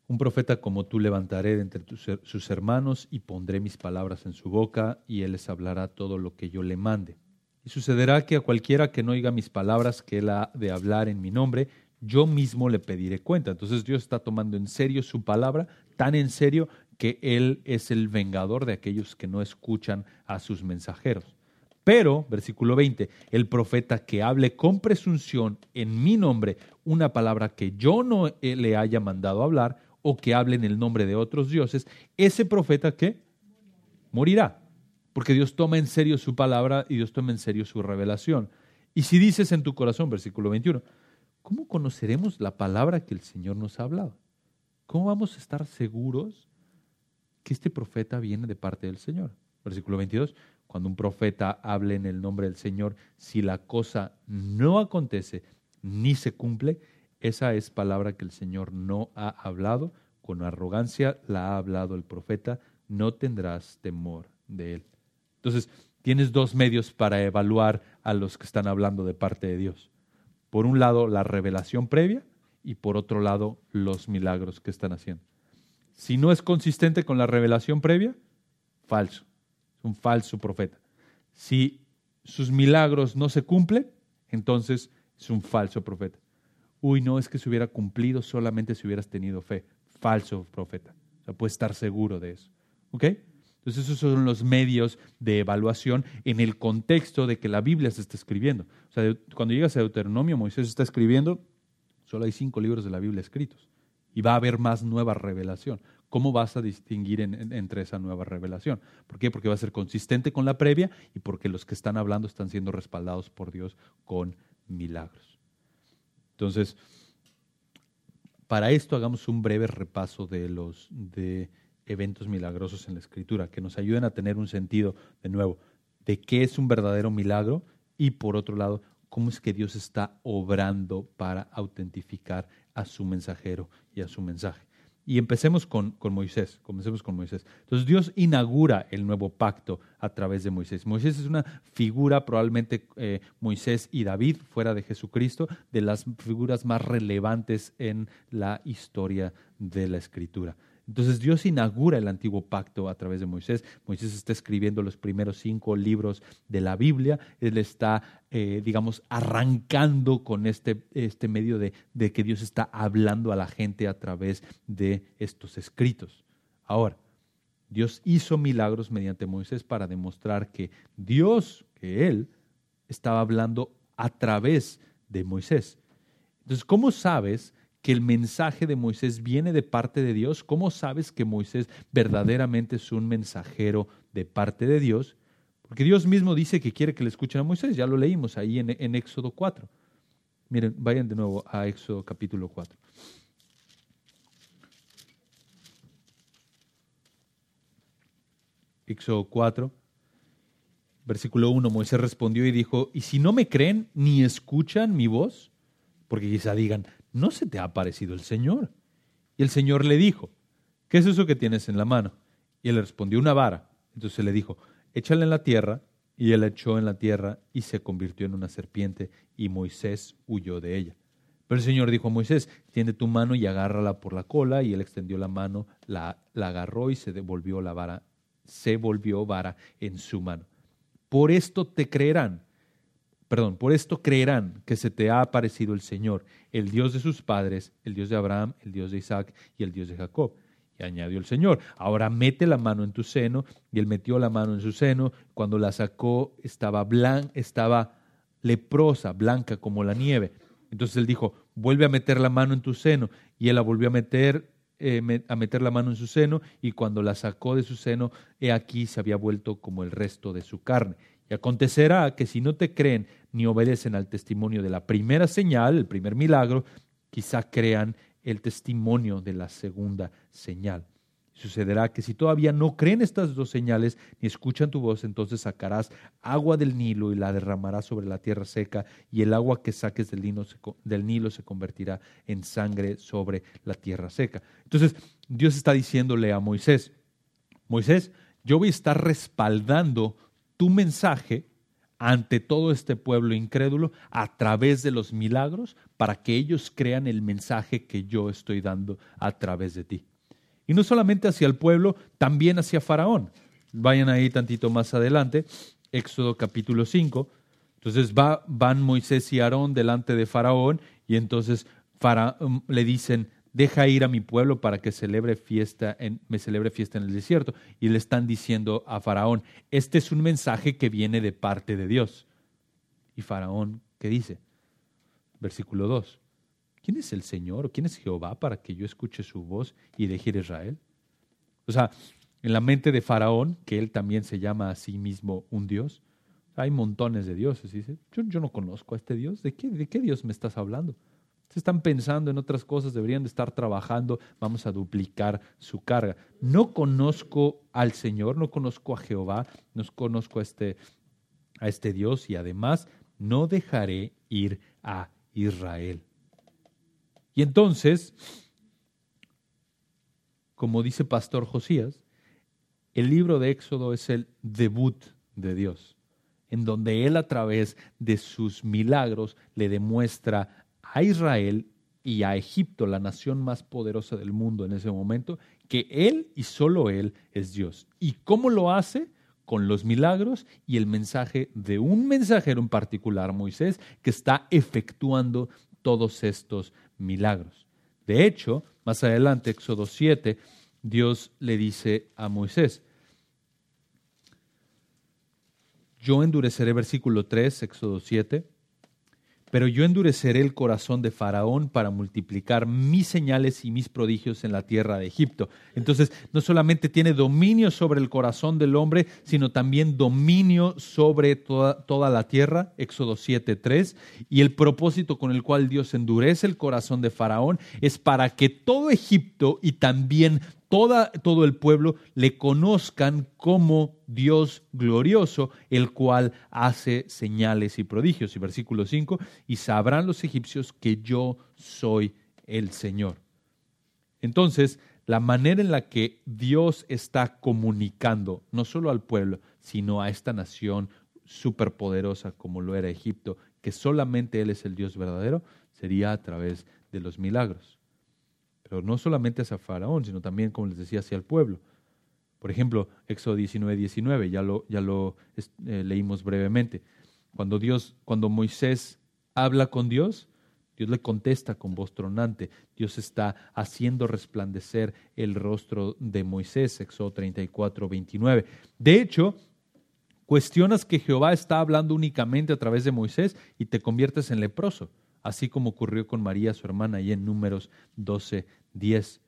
Un profeta como tú levantaré de entre sus hermanos y pondré mis palabras en su boca y él les hablará todo lo que yo le mande. Y sucederá que a cualquiera que no oiga mis palabras que él ha de hablar en mi nombre, yo mismo le pediré cuenta. Entonces Dios está tomando en serio su palabra, tan en serio que Él es el vengador de aquellos que no escuchan a sus mensajeros. Pero, versículo 20, el profeta que hable con presunción en mi nombre una palabra que yo no le haya mandado hablar, o que hable en el nombre de otros dioses, ese profeta que morirá, porque Dios toma en serio su palabra y Dios toma en serio su revelación. Y si dices en tu corazón, versículo 21, ¿cómo conoceremos la palabra que el Señor nos ha hablado? ¿Cómo vamos a estar seguros que este profeta viene de parte del Señor? Versículo 22, cuando un profeta hable en el nombre del Señor, si la cosa no acontece ni se cumple, esa es palabra que el Señor no ha hablado, con arrogancia la ha hablado el profeta, no tendrás temor de él. Entonces, tienes dos medios para evaluar a los que están hablando de parte de Dios. Por un lado, la revelación previa y por otro lado, los milagros que están haciendo. Si no es consistente con la revelación previa, falso. Es un falso profeta. Si sus milagros no se cumplen, entonces es un falso profeta uy, no es que se hubiera cumplido solamente si hubieras tenido fe. Falso profeta. O sea, puedes estar seguro de eso. ¿Ok? Entonces esos son los medios de evaluación en el contexto de que la Biblia se está escribiendo. O sea, cuando llegas a Deuteronomio, Moisés está escribiendo, solo hay cinco libros de la Biblia escritos. Y va a haber más nueva revelación. ¿Cómo vas a distinguir entre esa nueva revelación? ¿Por qué? Porque va a ser consistente con la previa y porque los que están hablando están siendo respaldados por Dios con milagros. Entonces, para esto hagamos un breve repaso de los de eventos milagrosos en la escritura, que nos ayuden a tener un sentido, de nuevo, de qué es un verdadero milagro y por otro lado, cómo es que Dios está obrando para autentificar a su mensajero y a su mensaje. Y empecemos con, Moisés, comencemos con Moisés. Entonces Dios inaugura el nuevo pacto a través de Moisés. Moisés es una figura, probablemente eh, Moisés y David, fuera de Jesucristo, de las figuras más relevantes en la historia de la escritura. Entonces Dios inaugura el antiguo pacto a través de Moisés. Moisés está escribiendo los primeros cinco libros de la Biblia. Él está, eh, digamos, arrancando con este, este medio de, de que Dios está hablando a la gente a través de estos escritos. Ahora, Dios hizo milagros mediante Moisés para demostrar que Dios, que Él, estaba hablando a través de Moisés. Entonces, ¿cómo sabes que el mensaje de Moisés viene de parte de Dios? ¿Cómo sabes que Moisés verdaderamente es un mensajero de parte de Dios? Porque Dios mismo dice que quiere que le escuchen a Moisés, ya lo leímos ahí en, Éxodo 4. Miren, vayan de nuevo a Éxodo capítulo 4. Éxodo 4, versículo 1, Moisés respondió y dijo, ¿y si no me creen ni escuchan mi voz? Porque quizá digan, ¿no se te ha aparecido el Señor? Y el Señor le dijo, ¿qué es eso que tienes en la mano? Y él le respondió, una vara. Entonces le dijo, échale en la tierra. Y él la echó en la tierra y se convirtió en una serpiente y Moisés huyó de ella. Pero el Señor dijo a Moisés, tiende tu mano y agárrala por la cola. Y él extendió la mano, la, la agarró y se devolvió la vara, se volvió vara en su mano. Por esto te creerán, perdón, por esto creerán que se te ha aparecido el Señor, el Dios de sus padres, el Dios de Abraham, el Dios de Isaac y el Dios de Jacob. Y añadió el Señor, ahora mete la mano en tu seno. Y él metió la mano en su seno. Cuando la sacó estaba, blanca, estaba leprosa, blanca como la nieve. Entonces él dijo, vuelve a meter la mano en tu seno. Y él la volvió a meter, eh, a meter la mano en su seno. Y cuando la sacó de su seno, he aquí se había vuelto como el resto de su carne. Y acontecerá que si no te creen ni obedecen al testimonio de la primera señal, el primer milagro, quizá crean el testimonio de la segunda señal. Sucederá que si todavía no creen estas dos señales ni escuchan tu voz, entonces sacarás agua del Nilo y la derramarás sobre la tierra seca, y el agua que saques del Nilo, se, del Nilo se convertirá en sangre sobre la tierra seca. Entonces, Dios está diciéndole a Moisés, Moisés, yo voy a estar respaldando tu mensaje ante todo este pueblo incrédulo a través de los milagros para que ellos crean el mensaje que yo estoy dando a través de ti. Y no solamente hacia el pueblo, también hacia Faraón. Vayan ahí tantito más adelante, Éxodo capítulo 5. Entonces va, van Moisés y Aarón delante de Faraón y entonces Faraón, le dicen, deja ir a mi pueblo para que celebre fiesta en, me celebre fiesta en el desierto. Y le están diciendo a Faraón, este es un mensaje que viene de parte de Dios. Y Faraón, ¿qué dice? Versículo 2. ¿Quién es el Señor o quién es Jehová para que yo escuche su voz y deje ir a Israel? O sea, en la mente de Faraón, que él también se llama a sí mismo un Dios, hay montones de dioses. Dice, yo, yo no conozco a este Dios. ¿De qué, ¿De qué Dios me estás hablando? Se están pensando en otras cosas, deberían de estar trabajando, vamos a duplicar su carga. No conozco al Señor, no conozco a Jehová, no conozco a este, a este Dios y además no dejaré ir a Israel. Y entonces, como dice Pastor Josías, el libro de Éxodo es el debut de Dios, en donde Él a través de sus milagros le demuestra a Israel y a Egipto, la nación más poderosa del mundo en ese momento, que Él y solo Él es Dios. ¿Y cómo lo hace? Con los milagros y el mensaje de un mensajero en particular, Moisés, que está efectuando todos estos milagros. De hecho, más adelante, Éxodo 7, Dios le dice a Moisés, yo endureceré versículo 3, Éxodo 7, pero yo endureceré el corazón de Faraón para multiplicar mis señales y mis prodigios en la tierra de Egipto. Entonces, no solamente tiene dominio sobre el corazón del hombre, sino también dominio sobre toda, toda la tierra, Éxodo 7.3. Y el propósito con el cual Dios endurece el corazón de Faraón es para que todo Egipto y también todo el pueblo le conozcan como Dios glorioso, el cual hace señales y prodigios. Y versículo 5, y sabrán los egipcios que yo soy el Señor. Entonces, la manera en la que Dios está comunicando, no solo al pueblo, sino a esta nación superpoderosa como lo era Egipto, que solamente Él es el Dios verdadero, sería a través de los milagros pero no solamente hacia Faraón, sino también, como les decía, hacia el pueblo. Por ejemplo, Éxodo 19, 19, ya lo, ya lo eh, leímos brevemente. Cuando, Dios, cuando Moisés habla con Dios, Dios le contesta con voz tronante. Dios está haciendo resplandecer el rostro de Moisés, Éxodo 34, 29. De hecho, cuestionas que Jehová está hablando únicamente a través de Moisés y te conviertes en leproso así como ocurrió con María, su hermana, y en números 12, 10.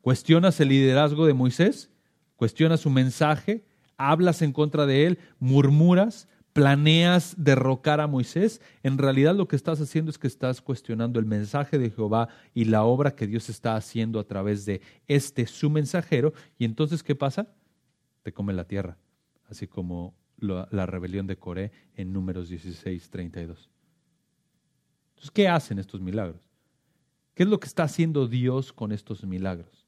¿Cuestionas el liderazgo de Moisés? ¿Cuestionas su mensaje? ¿Hablas en contra de él? ¿Murmuras? planeas derrocar a Moisés, en realidad lo que estás haciendo es que estás cuestionando el mensaje de Jehová y la obra que Dios está haciendo a través de este su mensajero. Y entonces, ¿qué pasa? Te come la tierra, así como la, rebelión de Coré en números 16, 32. ¿Qué hacen estos milagros? ¿Qué es lo que está haciendo Dios con estos milagros?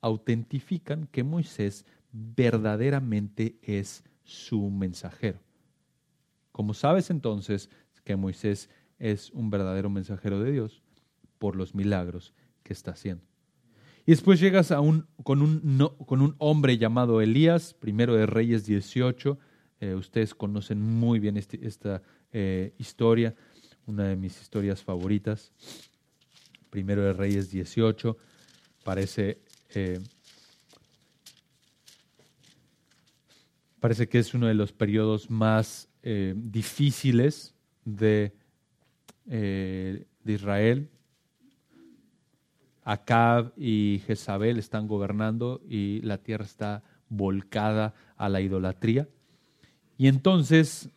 Autentifican que Moisés verdaderamente es su mensajero. Como sabes entonces que Moisés es un verdadero mensajero de Dios por los milagros que está haciendo. Y después llegas a un, con un hombre llamado Elías, primero de Reyes 18. Eh, ustedes conocen muy bien este, esta eh, historia, una de mis historias favoritas. Primero de Reyes 18. Parece, eh, parece que es uno de los periodos más eh, difíciles de, eh, de Israel. Acab y Jezabel están gobernando y la tierra está volcada a la idolatría. Y entonces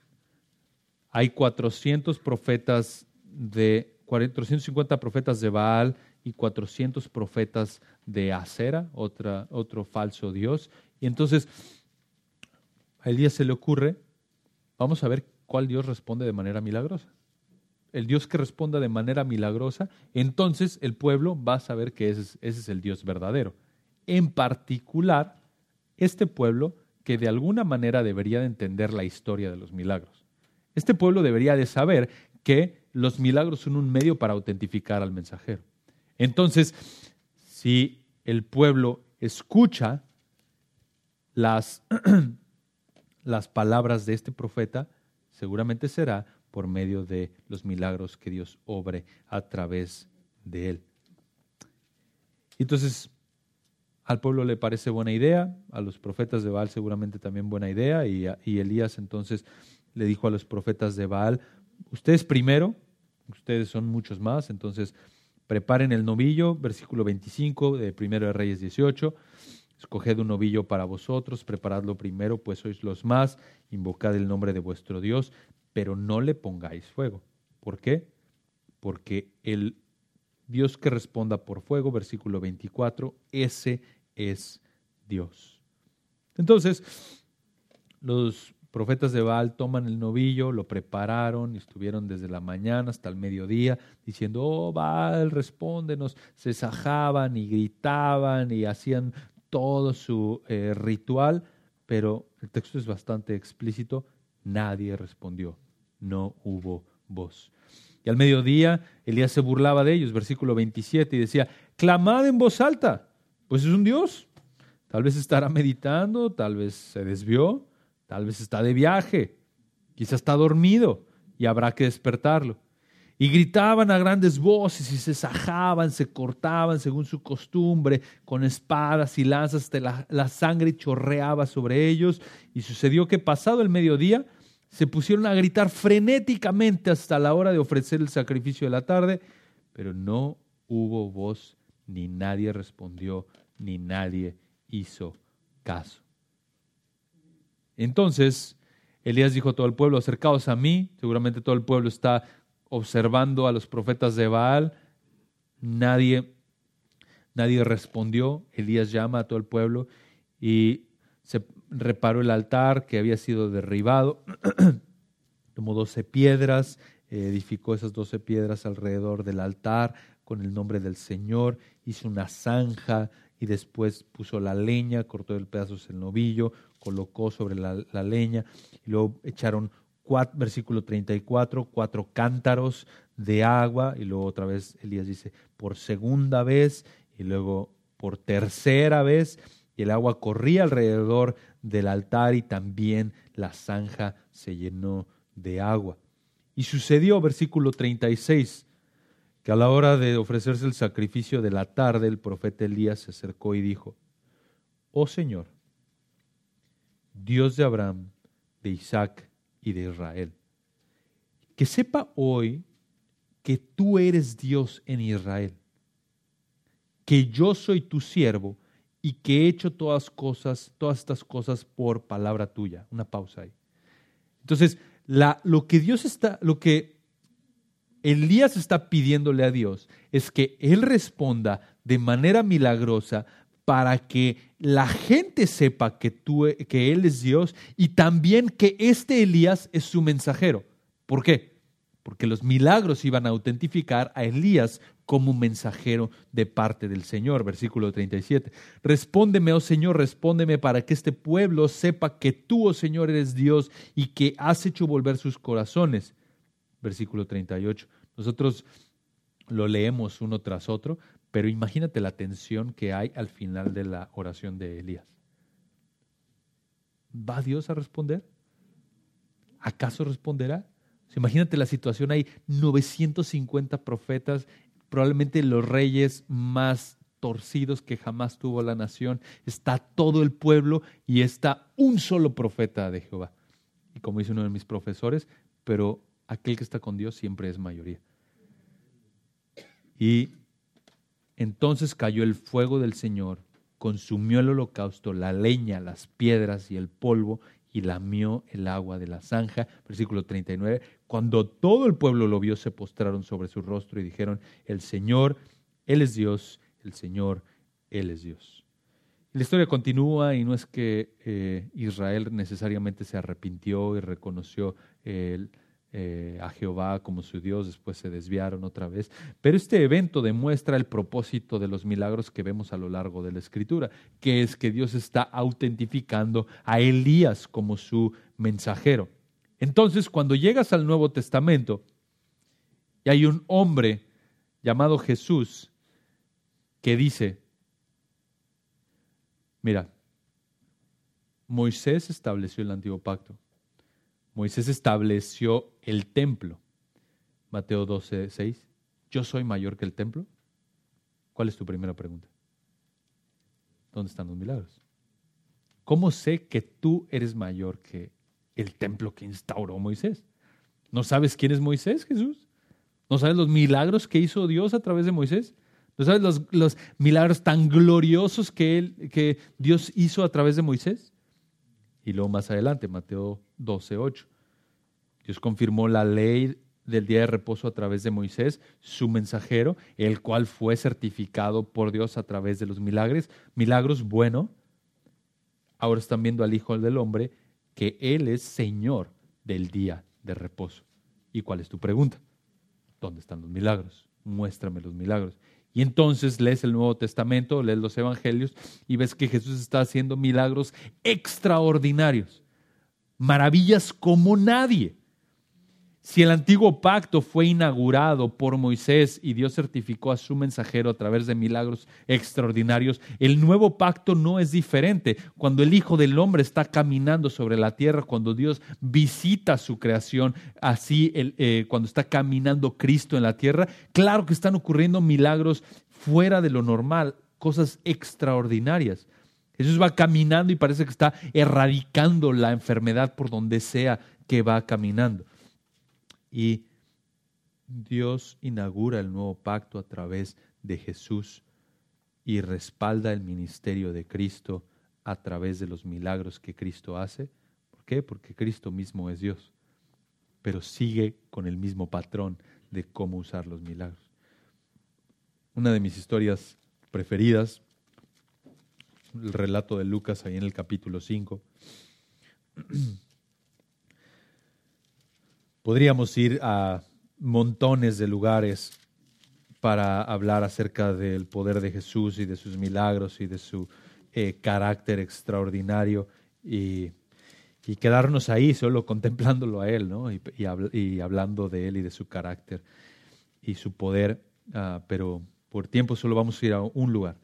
hay 400 profetas de 450 profetas de Baal y 400 profetas de Acera, otra, otro falso dios. Y entonces a Elías se le ocurre Vamos a ver cuál Dios responde de manera milagrosa. El Dios que responda de manera milagrosa, entonces el pueblo va a saber que ese es, el Dios verdadero. En particular, este pueblo que de alguna manera debería de entender la historia de los milagros. Este pueblo debería de saber que los milagros son un medio para autentificar al mensajero. Entonces, si el pueblo escucha las <clears throat> las palabras de este profeta, seguramente será por medio de los milagros que Dios obre a través de él. Entonces, al pueblo le parece buena idea, a los profetas de Baal seguramente también buena idea, y, y Elías entonces le dijo a los profetas de Baal, ustedes primero, ustedes son muchos más, entonces preparen el novillo, versículo 25 de Primero de Reyes 18, Escoged un novillo para vosotros, preparadlo primero, pues sois los más, invocad el nombre de vuestro Dios, pero no le pongáis fuego. ¿Por qué? Porque el Dios que responda por fuego, versículo 24, ese es Dios. Entonces, los profetas de Baal toman el novillo, lo prepararon, y estuvieron desde la mañana hasta el mediodía diciendo, oh Baal, respóndenos. Se sajaban y gritaban y hacían todo su eh, ritual, pero el texto es bastante explícito, nadie respondió, no hubo voz. Y al mediodía Elías se burlaba de ellos, versículo 27, y decía, clamad en voz alta, pues es un Dios. Tal vez estará meditando, tal vez se desvió, tal vez está de viaje, quizás está dormido y habrá que despertarlo. Y gritaban a grandes voces y se sajaban, se cortaban según su costumbre, con espadas y lanzas, la sangre chorreaba sobre ellos. Y sucedió que pasado el mediodía se pusieron a gritar frenéticamente hasta la hora de ofrecer el sacrificio de la tarde, pero no hubo voz, ni nadie respondió, ni nadie hizo caso. Entonces Elías dijo a todo el pueblo, acercaos a mí, seguramente todo el pueblo está observando a los profetas de Baal. Nadie, nadie respondió. Elías llama a todo el pueblo y se reparó el altar que había sido derribado. <clears throat> Tomó doce piedras, edificó esas doce piedras alrededor del altar con el nombre del Señor, hizo una zanja y después puso la leña, cortó el pedazos el novillo, colocó sobre la, leña y luego echaron versículo 34, cuatro cántaros de agua, y luego otra vez Elías dice, por segunda vez, y luego por tercera vez, y el agua corría alrededor del altar y también la zanja se llenó de agua. Y sucedió, versículo 36, que a la hora de ofrecerse el sacrificio de la tarde, el profeta Elías se acercó y dijo, Oh Señor, Dios de Abraham, de Isaac y de Israel. Que sepa hoy que tú eres Dios en Israel, que yo soy tu siervo y que he hecho todas cosas, todas estas cosas por palabra tuya. Una pausa ahí. Entonces, lo que Dios está, lo que Elías está pidiéndole a Dios es que Él responda de manera milagrosa para que la gente sepa que, tú, que Él es Dios y también que este Elías es su mensajero. ¿Por qué? Porque los milagros iban a autentificar a Elías como mensajero de parte del Señor. Versículo 37. Respóndeme, oh Señor, respóndeme para que este pueblo sepa que tú, oh Señor, eres Dios y que has hecho volver sus corazones versículo 38. Nosotros lo leemos uno tras otro, pero imagínate la tensión que hay al final de la oración de Elías. ¿Va Dios a responder? ¿Acaso responderá? Imagínate la situación, hay 950 profetas, probablemente los reyes más torcidos que jamás tuvo la nación, está todo el pueblo y está un solo profeta de Jehová. Y como dice uno de mis profesores, pero aquel que está con Dios siempre es mayoría. Y entonces cayó el fuego del Señor, consumió el holocausto, la leña, las piedras y el polvo, y lamió el agua de la zanja. Versículo 39. Cuando todo el pueblo lo vio, se postraron sobre su rostro y dijeron, el Señor, Él es Dios, el Señor, Él es Dios. La historia continúa y no es que eh, Israel necesariamente se arrepintió y reconoció el a Jehová como su Dios, después se desviaron otra vez. Pero este evento demuestra el propósito de los milagros que vemos a lo largo de la Escritura, que es que Dios está autentificando a Elías como su mensajero. Entonces, cuando llegas al Nuevo Testamento y hay un hombre llamado Jesús que dice, mira, Moisés estableció el antiguo pacto Moisés estableció el templo. Mateo 12, 6. ¿Yo soy mayor que el templo? ¿Cuál es tu primera pregunta? ¿Dónde están los milagros? ¿Cómo sé que tú eres mayor que el templo que instauró Moisés? ¿No sabes quién es Moisés, Jesús? ¿No sabes los milagros que hizo Dios a través de Moisés? ¿No sabes los, los milagros tan gloriosos que, él, que Dios hizo a través de Moisés? Y luego más adelante, Mateo 12, 8. Dios confirmó la ley del día de reposo a través de Moisés, su mensajero, el cual fue certificado por Dios a través de los milagros. Milagros, bueno, ahora están viendo al Hijo del Hombre que Él es Señor del día de reposo. ¿Y cuál es tu pregunta? ¿Dónde están los milagros? Muéstrame los milagros. Y entonces lees el Nuevo Testamento, lees los Evangelios y ves que Jesús está haciendo milagros extraordinarios, maravillas como nadie. Si el antiguo pacto fue inaugurado por Moisés y Dios certificó a su mensajero a través de milagros extraordinarios, el nuevo pacto no es diferente. Cuando el Hijo del Hombre está caminando sobre la tierra, cuando Dios visita su creación, así eh, cuando está caminando Cristo en la tierra, claro que están ocurriendo milagros fuera de lo normal, cosas extraordinarias. Jesús va caminando y parece que está erradicando la enfermedad por donde sea que va caminando. Y Dios inaugura el nuevo pacto a través de Jesús y respalda el ministerio de Cristo a través de los milagros que Cristo hace. ¿Por qué? Porque Cristo mismo es Dios, pero sigue con el mismo patrón de cómo usar los milagros. Una de mis historias preferidas, el relato de Lucas ahí en el capítulo 5. <clears throat> Podríamos ir a montones de lugares para hablar acerca del poder de Jesús y de sus milagros y de su eh, carácter extraordinario y, quedarnos ahí solo contemplándolo a Él ¿no? y, hablando de Él y de su carácter y su poder, ah, pero por tiempo solo vamos a ir a un lugar.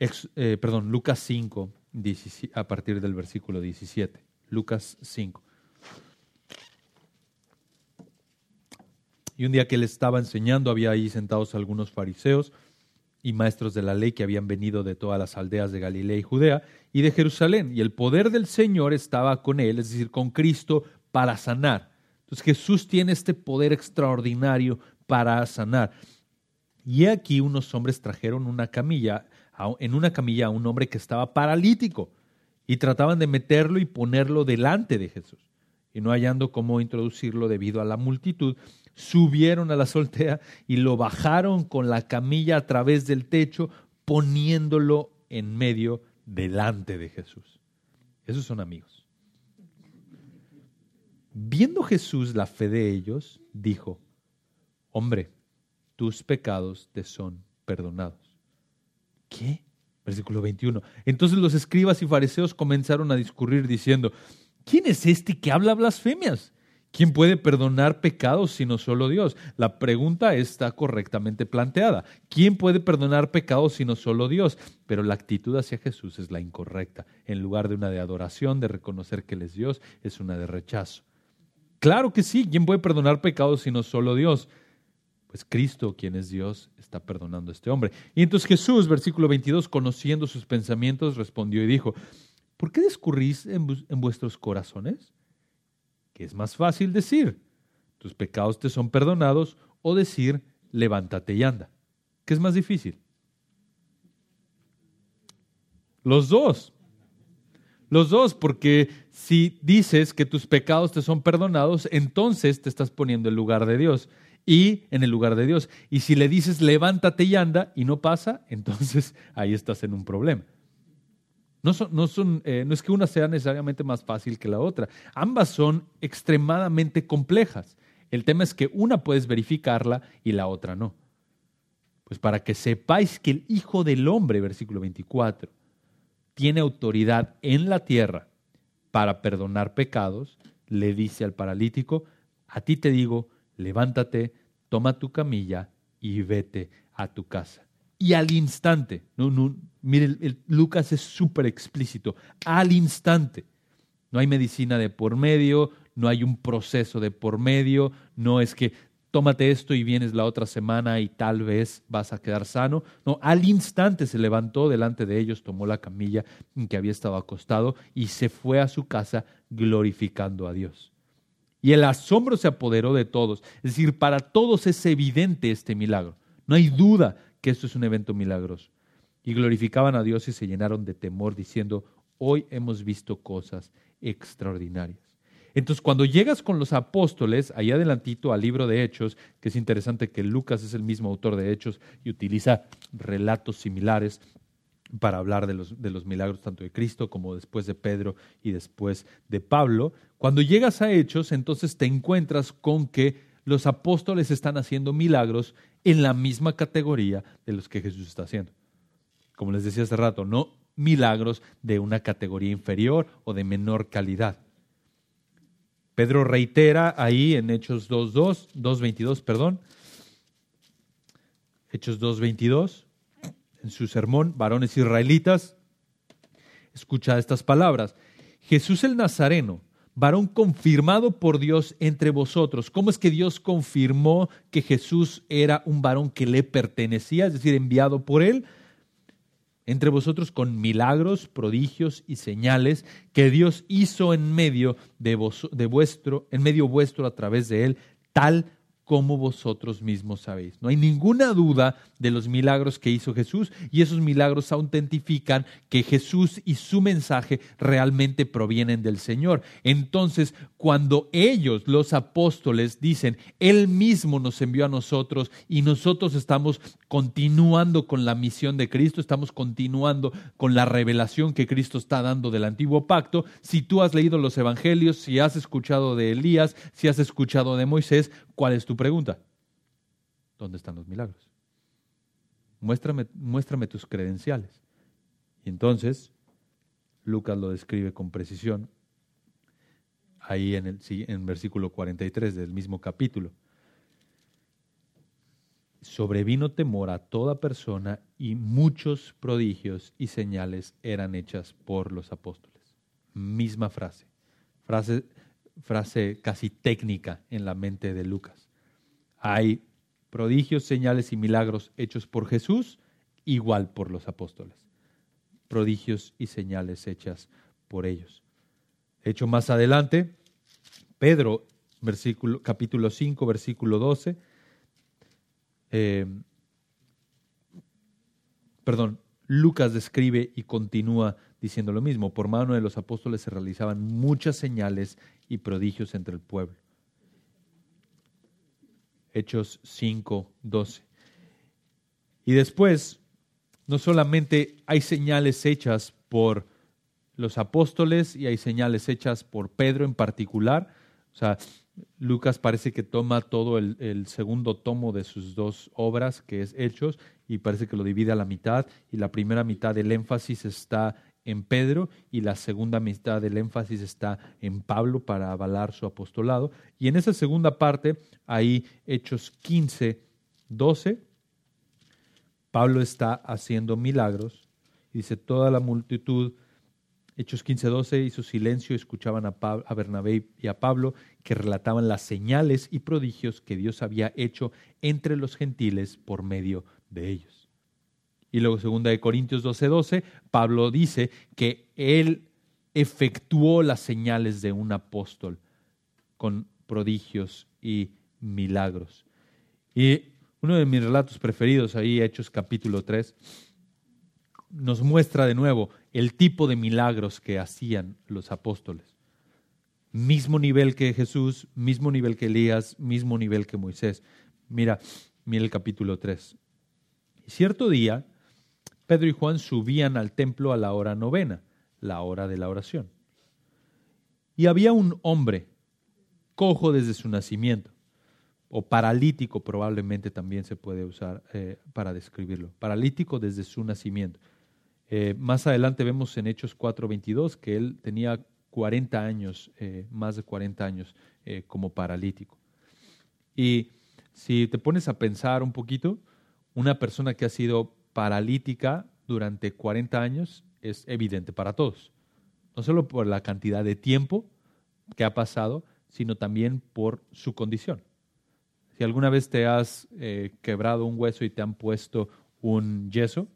Eh, perdón, Lucas 5, a partir del versículo 17. Lucas 5. Y un día que él estaba enseñando, había ahí sentados algunos fariseos y maestros de la ley que habían venido de todas las aldeas de Galilea y Judea y de Jerusalén. Y el poder del Señor estaba con él, es decir, con Cristo, para sanar. Entonces Jesús tiene este poder extraordinario para sanar. Y aquí unos hombres trajeron una camilla, en una camilla a un hombre que estaba paralítico y trataban de meterlo y ponerlo delante de Jesús. y no hallando cómo introducirlo debido a la multitud, subieron a la soltea y lo bajaron con la camilla a través del techo, poniéndolo en medio delante de Jesús. Esos son amigos. Viendo Jesús la fe de ellos, dijo, hombre, tus pecados te son perdonados. ¿Qué? Versículo 21. Entonces los escribas y fariseos comenzaron a discurrir diciendo, ¿quién es este que habla blasfemias? ¿Quién puede perdonar pecados sino solo Dios? La pregunta está correctamente planteada. ¿Quién puede perdonar pecados sino solo Dios? Pero la actitud hacia Jesús es la incorrecta. En lugar de una de adoración, de reconocer que Él es Dios, es una de rechazo. Claro que sí, ¿quién puede perdonar pecados sino solo Dios? Pues Cristo, quien es Dios, está perdonando a este hombre. Y entonces Jesús, versículo 22, conociendo sus pensamientos, respondió y dijo, ¿por qué discurrís en, en vuestros corazones? ¿Qué es más fácil decir, tus pecados te son perdonados, o decir, levántate y anda. ¿Qué es más difícil? Los dos. Los dos, porque si dices que tus pecados te son perdonados, entonces te estás poniendo en lugar de Dios y en el lugar de Dios. Y si le dices levántate y anda y no pasa, <laughs> entonces ahí estás en un problema. No, son, eh, no es que una sea necesariamente más fácil que la otra. Ambas son extremadamente complejas. El tema es que una puedes verificarla y la otra no. Pues para que sepáis que el Hijo del Hombre, versículo 24, tiene autoridad en la tierra para perdonar pecados, le dice al paralítico, a ti te digo, levántate, toma tu camilla y vete a tu casa. Y al instante, no, mire, Lucas es súper explícito, al instante. No hay medicina de por medio, no hay un proceso de por medio, no es que tómate esto y vienes la otra semana y tal vez vas a quedar sano. No, al instante se levantó delante de ellos, tomó la camilla en que había estado acostado y se fue a su casa glorificando a Dios. Y el asombro se apoderó de todos. Es decir, para todos es evidente este milagro. No hay duda que esto es un evento milagroso. Y glorificaban a Dios y se llenaron de temor diciendo, hoy hemos visto cosas extraordinarias. Entonces, cuando llegas con los apóstoles, ahí adelantito al libro de Hechos, que es interesante que Lucas es el mismo autor de Hechos y utiliza relatos similares, para hablar de los, de los milagros tanto de Cristo como después de Pedro y después de Pablo. Cuando llegas a Hechos, entonces te encuentras con que los apóstoles están haciendo milagros en la misma categoría de los que Jesús está haciendo. Como les decía hace rato, no milagros de una categoría inferior o de menor calidad. Pedro reitera ahí en Hechos 2.2, 2.22, perdón, Hechos 2.22, en su sermón, varones israelitas, escucha estas palabras. Jesús el Nazareno, varón confirmado por Dios entre vosotros. ¿Cómo es que Dios confirmó que Jesús era un varón que le pertenecía, es decir, enviado por él? Entre vosotros con milagros, prodigios y señales que Dios hizo en medio de, de vuestro, en medio vuestro a través de él, tal como vosotros mismos sabéis. No hay ninguna duda de los milagros que hizo Jesús y esos milagros autentifican que Jesús y su mensaje realmente provienen del Señor. Entonces, cuando ellos, los apóstoles, dicen, Él mismo nos envió a nosotros y nosotros estamos continuando con la misión de Cristo, estamos continuando con la revelación que Cristo está dando del antiguo pacto, si tú has leído los evangelios, si has escuchado de Elías, si has escuchado de Moisés, ¿cuál es tu pregunta? ¿Dónde están los milagros? Muéstrame, muéstrame tus credenciales. Y entonces, Lucas lo describe con precisión ahí en el en versículo 43 del mismo capítulo. Sobrevino temor a toda persona y muchos prodigios y señales eran hechas por los apóstoles. Misma frase, frase, frase casi técnica en la mente de Lucas. Hay prodigios, señales y milagros hechos por Jesús, igual por los apóstoles. Prodigios y señales hechas por ellos. Hecho más adelante, Pedro, versículo, capítulo 5, versículo 12, eh, perdón, Lucas describe y continúa diciendo lo mismo. Por mano de los apóstoles se realizaban muchas señales y prodigios entre el pueblo. Hechos 5, 12. Y después, no solamente hay señales hechas por los apóstoles y hay señales hechas por Pedro en particular, o sea, Lucas parece que toma todo el, segundo tomo de sus dos obras, que es Hechos, y parece que lo divide a la mitad, y la primera mitad del énfasis está en Pedro y la segunda mitad del énfasis está en Pablo para avalar su apostolado. Y en esa segunda parte, ahí Hechos 15, 12, Pablo está haciendo milagros, y dice, toda la multitud Hechos 15:12 hizo silencio escuchaban a, a, Bernabé y a Pablo que relataban las señales y prodigios que Dios había hecho entre los gentiles por medio de ellos. Y luego segunda de Corintios 12:12, Pablo dice que él efectuó las señales de un apóstol con prodigios y milagros. Y uno de mis relatos preferidos ahí, Hechos capítulo 3, nos muestra de nuevo el tipo de milagros que hacían los apóstoles. Mismo nivel que Jesús, mismo nivel que Elías, mismo nivel que Moisés. Mira, mira el capítulo 3. Cierto día, Pedro y Juan subían al templo a la hora novena, la hora de la oración. Y había un hombre, cojo desde su nacimiento, o paralítico probablemente también se puede usar eh, para describirlo, paralítico desde su nacimiento. Eh, más adelante vemos en Hechos 4:22 que él tenía 40 años, eh, más de 40 años como paralítico. Y si te pones a pensar un poquito, una persona que ha sido paralítica durante 40 años es evidente para todos. No solo por la cantidad de tiempo que ha pasado, sino también por su condición. Si alguna vez te has quebrado un hueso y te han puesto un yeso,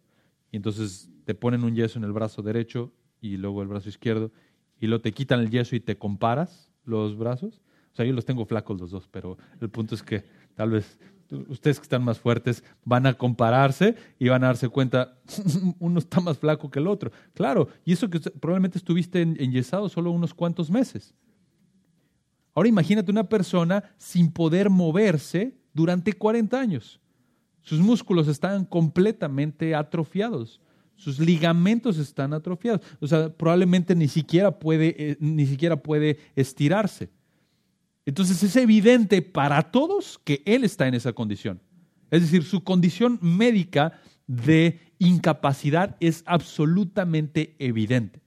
y entonces te ponen un yeso en el brazo derecho y luego el brazo izquierdo, y luego te quitan el yeso y te comparas los brazos. O sea, yo los tengo flacos los dos, pero el punto es que tal vez ustedes que están más fuertes van a compararse y van a darse cuenta, <laughs> uno está más flaco que el otro. Claro, y eso que probablemente estuviste enyesado solo unos cuantos meses. Ahora imagínate una persona sin poder moverse durante 40 años. Sus músculos están completamente atrofiados. Sus ligamentos están atrofiados. O sea, probablemente ni siquiera puede, eh, ni siquiera puede estirarse. Entonces es evidente para todos que él está en esa condición. Es decir, su condición médica de incapacidad es absolutamente evidente.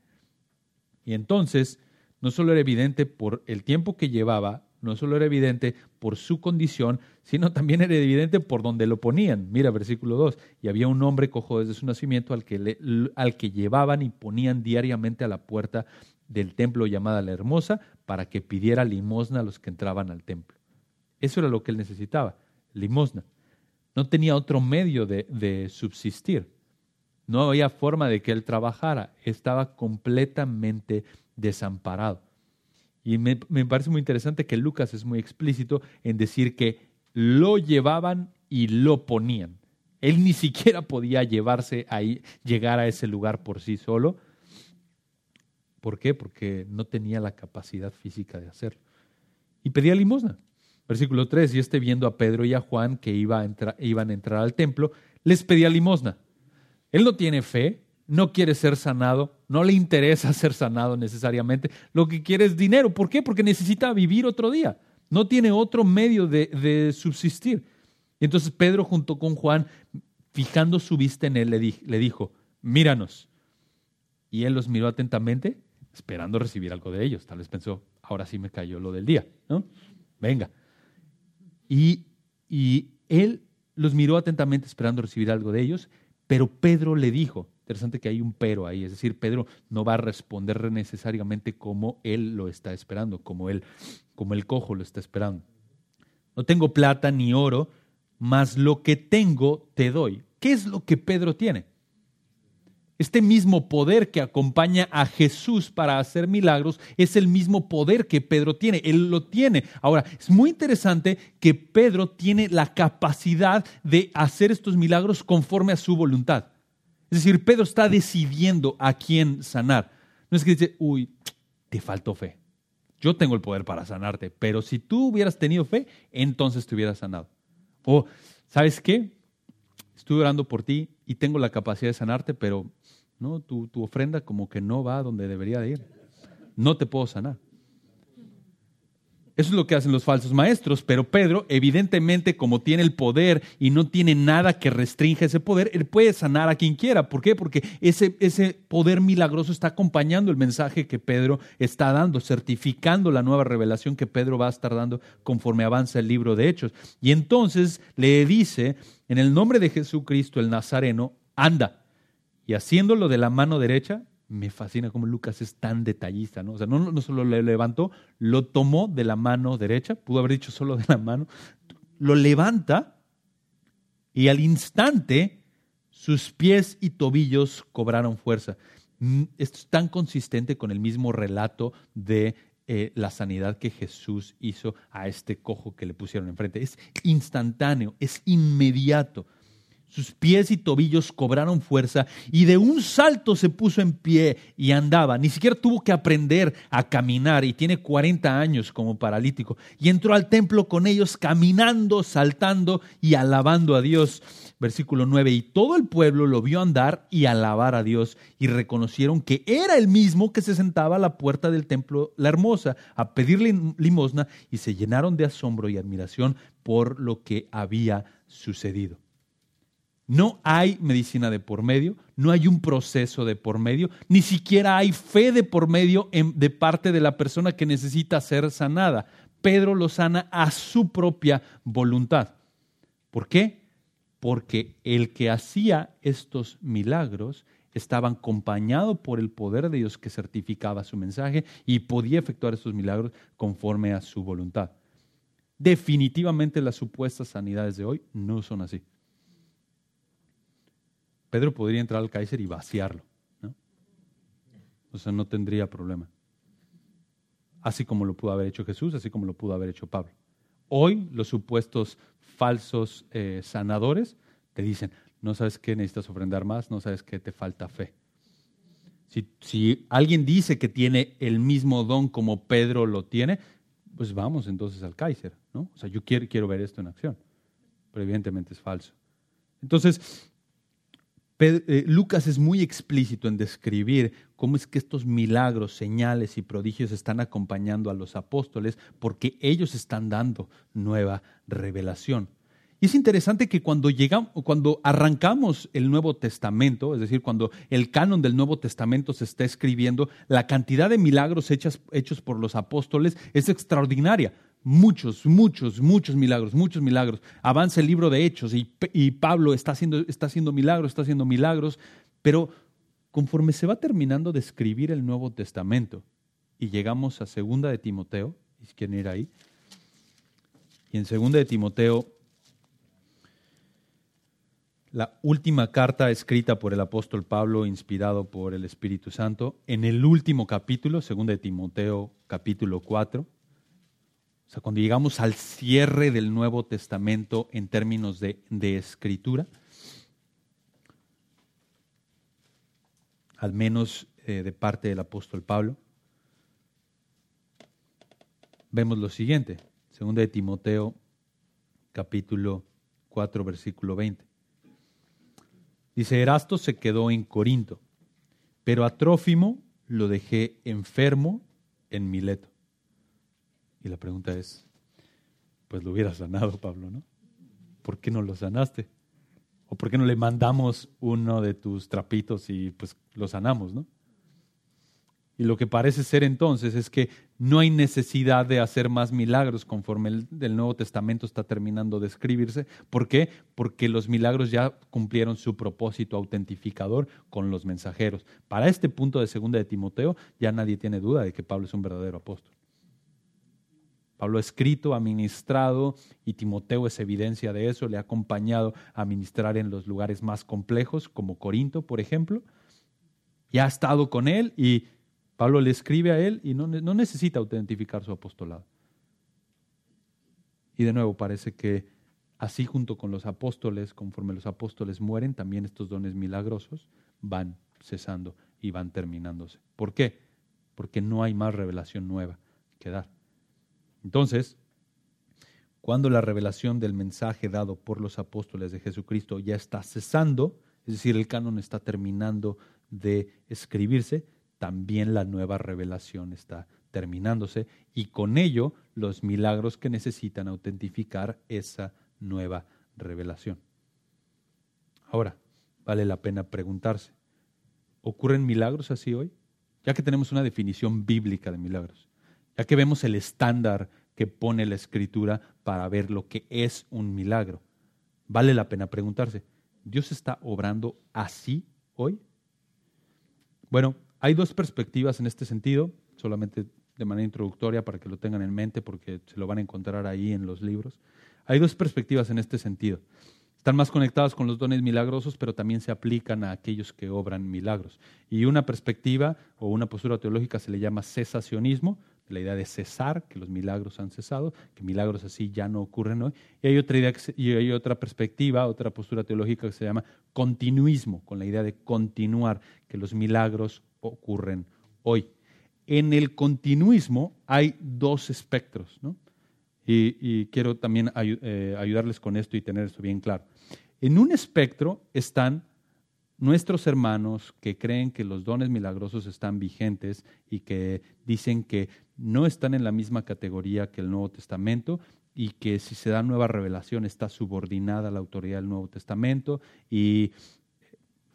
Y entonces, no solo era evidente por el tiempo que llevaba no solo era evidente por su condición, sino también era evidente por donde lo ponían. Mira, versículo 2, y había un hombre cojo desde su nacimiento al que, al que llevaban y ponían diariamente a la puerta del templo llamada la Hermosa para que pidiera limosna a los que entraban al templo. Eso era lo que él necesitaba, limosna. No tenía otro medio de, subsistir. No había forma de que él trabajara. Estaba completamente desamparado. Y me, parece muy interesante que Lucas es muy explícito en decir que lo llevaban y lo ponían. Él ni siquiera podía llevarse ahí, llegar a ese lugar por sí solo. ¿Por qué? Porque no tenía la capacidad física de hacerlo. Y pedía limosna. Versículo 3, y este viendo a Pedro y a Juan que iba a iban a entrar al templo, les pedía limosna. Él no tiene fe, no quiere ser sanado, no le interesa <laughs> ser sanado necesariamente, lo que quiere es dinero. ¿Por qué? Porque necesita vivir otro día, no tiene otro medio de, subsistir. Y entonces Pedro junto con Juan, fijando su vista en él, le, dijo, míranos. Y él los miró atentamente, esperando recibir algo de ellos. Tal vez pensó, ahora sí me cayó lo del día, ¿no? Venga. Y, y él los miró atentamente esperando recibir algo de ellos, pero Pedro le dijo, Interesante que hay un pero ahí, es decir, Pedro no va a responder necesariamente como él lo está esperando, como él, como el cojo lo está esperando. No tengo plata ni oro, mas lo que tengo te doy. ¿Qué es lo que Pedro tiene? Este mismo poder que acompaña a Jesús para hacer milagros es el mismo poder que Pedro tiene. Él lo tiene. Ahora, es muy interesante que Pedro tiene la capacidad de hacer estos milagros conforme a su voluntad. Es decir, Pedro está decidiendo a quién sanar. No es que dice, uy, te faltó fe. Yo tengo el poder para sanarte, pero si tú hubieras tenido fe, entonces te hubieras sanado. O, ¿sabes qué? Estuve orando por ti y tengo la capacidad de sanarte, pero no, tu, tu ofrenda como que no va donde debería de ir. No te puedo sanar. Eso es lo que hacen los falsos maestros, pero Pedro, evidentemente, como tiene el poder y no tiene nada que restringe ese poder, él puede sanar a quien quiera. ¿Por qué? Porque ese, ese poder milagroso está acompañando el mensaje que Pedro está dando, certificando la nueva revelación que Pedro va a estar dando conforme avanza el libro de Hechos. Y entonces le dice, en el nombre de Jesucristo el Nazareno, anda. Y haciéndolo de la mano derecha, me fascina cómo Lucas es tan detallista, ¿no? O sea, no, solo le levantó, lo tomó de la mano derecha, pudo haber dicho solo de la mano, lo levanta y al instante sus pies y tobillos cobraron fuerza. Mm, esto es tan consistente con el mismo relato de eh, la sanidad que Jesús hizo a este cojo que le pusieron enfrente. Es instantáneo, es inmediato. Sus pies y tobillos cobraron fuerza y de un salto se puso en pie y andaba. Ni siquiera tuvo que aprender a caminar y tiene 40 años como paralítico. Y entró al templo con ellos caminando, saltando y alabando a Dios. Versículo 9. Y todo el pueblo lo vio andar y alabar a Dios y reconocieron que era el mismo que se sentaba a la puerta del templo, la hermosa, a pedirle limosna y se llenaron de asombro y admiración por lo que había sucedido. No hay medicina de por medio, no hay un proceso de por medio, ni siquiera hay fe de por medio de parte de la persona que necesita ser sanada. Pedro lo sana a su propia voluntad. ¿Por qué? Porque el que hacía estos milagros estaba acompañado por el poder de Dios que certificaba su mensaje y podía efectuar estos milagros conforme a su voluntad. Definitivamente las supuestas sanidades de hoy no son así. Pedro podría entrar al Kaiser y vaciarlo. ¿no? O sea, no tendría problema. Así como lo pudo haber hecho Jesús, así como lo pudo haber hecho Pablo. Hoy los supuestos falsos eh, sanadores te dicen, no sabes qué necesitas ofrendar más, no sabes qué te falta fe. Si, si, alguien dice que tiene el mismo don como Pedro lo tiene, pues vamos entonces al Kaiser, ¿no? O sea, yo quiero, quiero ver esto en acción, pero evidentemente es falso. Entonces, eh, Lucas es muy explícito en describir cómo es que estos milagros, señales y prodigios están acompañando a los apóstoles porque ellos están dando nueva revelación. Y es interesante que cuando llegamos, cuando arrancamos el Nuevo Testamento, es decir, cuando el canon del Nuevo Testamento se está escribiendo, la cantidad de milagros hechos por los apóstoles es extraordinaria muchos, muchos, muchos milagros, muchos milagros. Avanza el libro de Hechos y, Pablo está haciendo, está haciendo milagros, está haciendo milagros, pero conforme se va terminando de escribir el Nuevo Testamento y llegamos a Segunda de Timoteo, si quieren ir ahí, y en Segunda de Timoteo, la última carta escrita por el apóstol Pablo, inspirado por el Espíritu Santo, en el último capítulo, Segunda de Timoteo capítulo 4, o sea, cuando llegamos al cierre del Nuevo Testamento en términos de, escritura, al menos eh, de parte del apóstol Pablo, vemos lo siguiente, segunda de Timoteo capítulo 4 versículo 20. Dice, Erasto se quedó en Corinto, pero a Trófimo lo dejé enfermo en Mileto. Y la pregunta es, pues lo hubieras sanado, Pablo, ¿no? ¿Por qué no lo sanaste? ¿O por qué no le mandamos uno de tus trapitos y pues lo sanamos, ¿no? Y lo que parece ser entonces es que no hay necesidad de hacer más milagros conforme el, Nuevo Testamento está terminando de escribirse. ¿Por qué? Porque los milagros ya cumplieron su propósito autentificador con los mensajeros. Para este punto de segunda de Timoteo ya nadie tiene duda de que Pablo es un verdadero apóstol. Pablo ha escrito, ha ministrado y Timoteo es evidencia de eso, le ha acompañado a ministrar en los lugares más complejos, como Corinto, por ejemplo, y ha estado con él y Pablo le escribe a él y no, no necesita autentificar su apostolado. Y de nuevo parece que así junto con los apóstoles, conforme los apóstoles mueren, también estos dones milagrosos van cesando y van terminándose. ¿Por qué? Porque no hay más revelación nueva que dar. Entonces, cuando la revelación del mensaje dado por los apóstoles de Jesucristo ya está cesando, es decir, el canon está terminando de escribirse, también la nueva revelación está terminándose y con ello los milagros que necesitan autentificar esa nueva revelación. Ahora, vale la pena preguntarse, ¿ocurren milagros así hoy? Ya que tenemos una definición bíblica de milagros, ya que vemos el estándar que pone la escritura para ver lo que es un milagro, vale la pena preguntarse, ¿Dios está obrando así hoy? Bueno, hay dos perspectivas en este sentido, solamente de manera introductoria para que lo tengan en mente porque se lo van a encontrar ahí en los libros. Hay dos perspectivas en este sentido. Están más conectadas con los dones milagrosos, pero también se aplican a aquellos que obran milagros. Y una perspectiva o una postura teológica se le llama cesacionismo, la idea de cesar, que los milagros han cesado, que milagros así ya no ocurren hoy. Y hay otra idea y hay otra perspectiva, otra postura teológica que se llama continuismo, con la idea de continuar, que los milagros ocurren hoy. En el continuismo hay dos espectros, ¿no? Y, quiero también eh, ayudarles con esto y tener esto bien claro. En un espectro están nuestros hermanos que creen que los dones milagrosos están vigentes y que dicen que no están en la misma categoría que el Nuevo Testamento y que si se da nueva revelación está subordinada a la autoridad del Nuevo Testamento y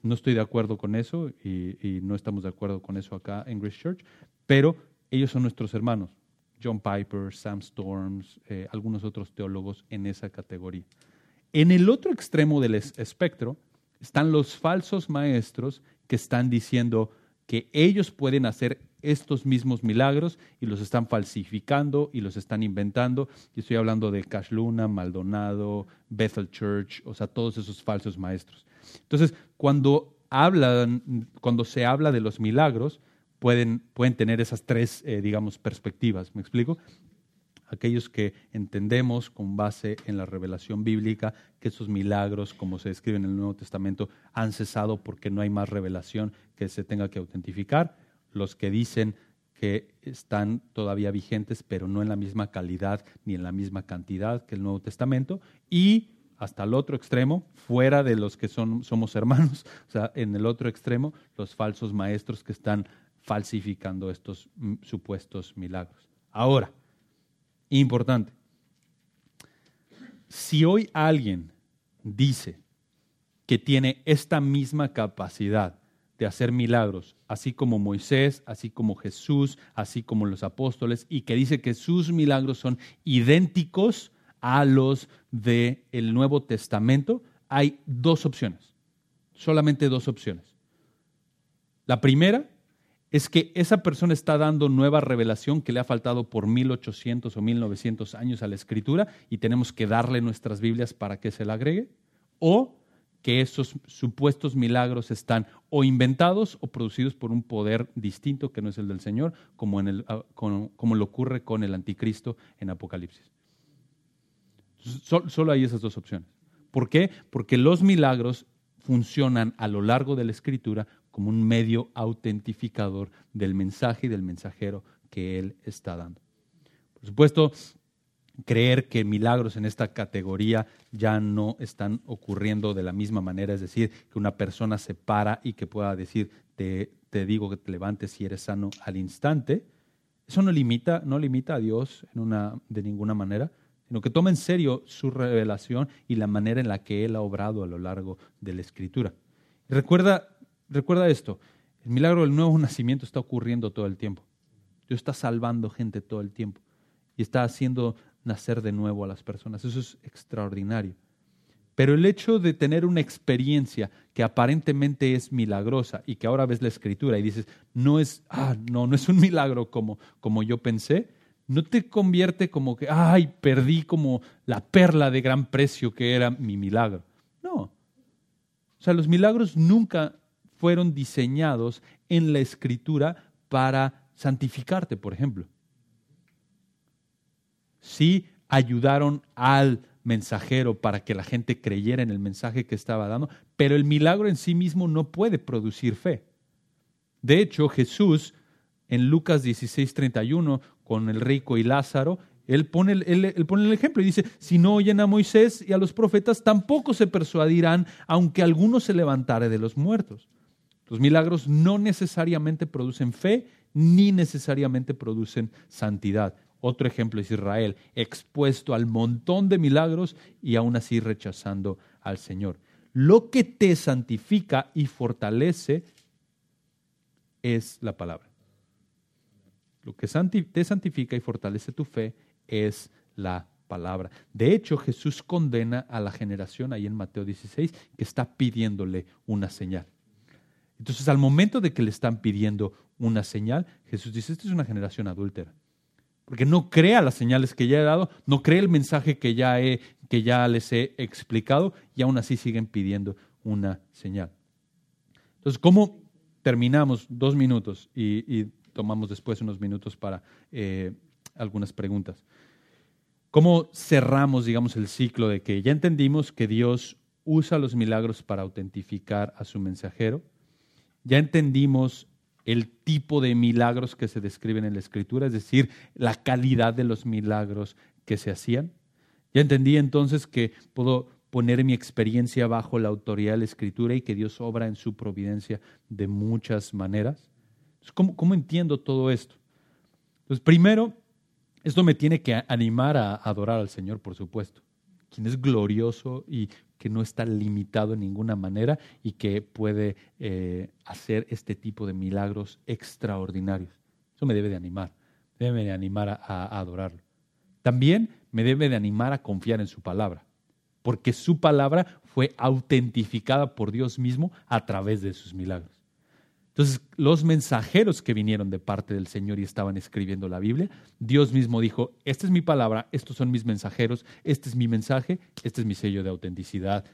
no estoy de acuerdo con eso y, no estamos de acuerdo con eso acá en Grace Church, pero ellos son nuestros hermanos. John Piper, Sam Storms, eh, algunos otros teólogos en esa categoría. En el otro extremo del espectro están los falsos maestros que están diciendo que ellos pueden hacer estos mismos milagros y los están falsificando y los están inventando. Y estoy hablando de Cash Luna, Maldonado, Bethel Church, o sea, todos esos falsos maestros. Entonces, cuando hablan, cuando se habla de los milagros, pueden, pueden tener esas tres, eh, digamos, perspectivas. ¿Me explico? Aquellos que entendemos con base en la revelación bíblica que esos milagros, como se describe en el Nuevo Testamento, han cesado porque no hay más revelación que se tenga que autentificar. Los que dicen que están todavía vigentes, pero no en la misma calidad ni en la misma cantidad que el Nuevo Testamento. Y hasta el otro extremo, fuera de los que son, somos hermanos, <laughs> o sea, en el otro extremo, los falsos maestros que están falsificando estos mm, supuestos milagros. Ahora, importante, si hoy alguien dice que tiene esta misma capacidad de hacer milagros, así como Moisés, así como Jesús, así como los apóstoles, y que dice que sus milagros son idénticos a los del Nuevo Testamento, hay dos opciones, solamente dos opciones. La primera es que esa persona está dando nueva revelación que le ha faltado por 1800 o 1900 años a la escritura y tenemos que darle nuestras Biblias para que se la agregue, o que esos supuestos milagros están o inventados o producidos por un poder distinto que no es el del Señor, como, en el, ah, como, lo ocurre con el anticristo en Apocalipsis. Solo hay esas dos opciones. ¿Por qué? Porque los milagros funcionan a lo largo de la escritura como un medio autentificador del mensaje y del mensajero que Él está dando. Por supuesto, creer que milagros en esta categoría ya no están ocurriendo de la misma manera, es decir, que una persona se para y que pueda decir, te, te digo que te levantes si eres sano al instante, eso no limita, no limita a Dios en una, de ninguna manera sino que toma en serio su revelación y la manera en la que Él ha obrado a lo largo de la Escritura. recuerda, recuerda esto, el milagro del nuevo nacimiento está ocurriendo todo el tiempo. Dios está salvando gente todo el tiempo y está haciendo nacer de nuevo a las personas. Eso es extraordinario. Pero el hecho de tener una experiencia que aparentemente es milagrosa y que ahora ves la escritura y dices, no es, ah, no, no es un milagro como, como yo pensé, no te convierte como que, ay, perdí como la perla de gran precio que era mi milagro. No. O sea, los milagros nunca fueron diseñados en la escritura para santificarte, por ejemplo. Sí ayudaron al mensajero para que la gente creyera en el mensaje que estaba dando, pero el milagro en sí mismo no puede producir fe. De hecho, Jesús en Lucas 16:31 con el rico y Lázaro, él pone, él, pone el ejemplo y dice, si no oyen a Moisés y a los profetas, tampoco se persuadirán, aunque alguno se levantare de los muertos. Los milagros no necesariamente producen fe, ni necesariamente producen santidad. Otro ejemplo es Israel, expuesto al montón de milagros y aún así rechazando al Señor. Lo que te santifica y fortalece es la palabra. Lo que te santifica y fortalece tu fe es la palabra. De hecho, Jesús condena a la generación ahí en Mateo 16 que está pidiéndole una señal. Entonces, al momento de que le están pidiendo una señal, Jesús dice, esta es una generación adúltera. Porque no crea las señales que ya he dado, no cree el mensaje que ya, he, que ya les he explicado y aún así siguen pidiendo una señal. Entonces, ¿cómo terminamos dos minutos y, tomamos después unos minutos para eh, algunas preguntas? ¿Cómo cerramos, digamos, el ciclo de que ya entendimos que Dios usa los milagros para autentificar a su mensajero? Ya entendimos el tipo de milagros que se describen en la escritura, es decir, la calidad de los milagros que se hacían. Ya entendí entonces que puedo poner mi experiencia bajo la autoridad de la escritura y que Dios obra en su providencia de muchas maneras. ¿Cómo, cómo entiendo todo esto? Pues primero, esto me tiene que animar a adorar al Señor, por supuesto, quien es glorioso y que no está limitado en ninguna manera y que puede eh, hacer este tipo de milagros extraordinarios. Eso me debe de animar, debe de animar a, a adorarlo. También me debe de animar a confiar en su palabra, porque su palabra fue autentificada por Dios mismo a través de sus milagros. Entonces, los mensajeros que vinieron de parte del Señor y estaban escribiendo la Biblia, Dios mismo dijo, esta es mi palabra, estos son mis mensajeros, este es mi mensaje, este es mi sello de autenticidad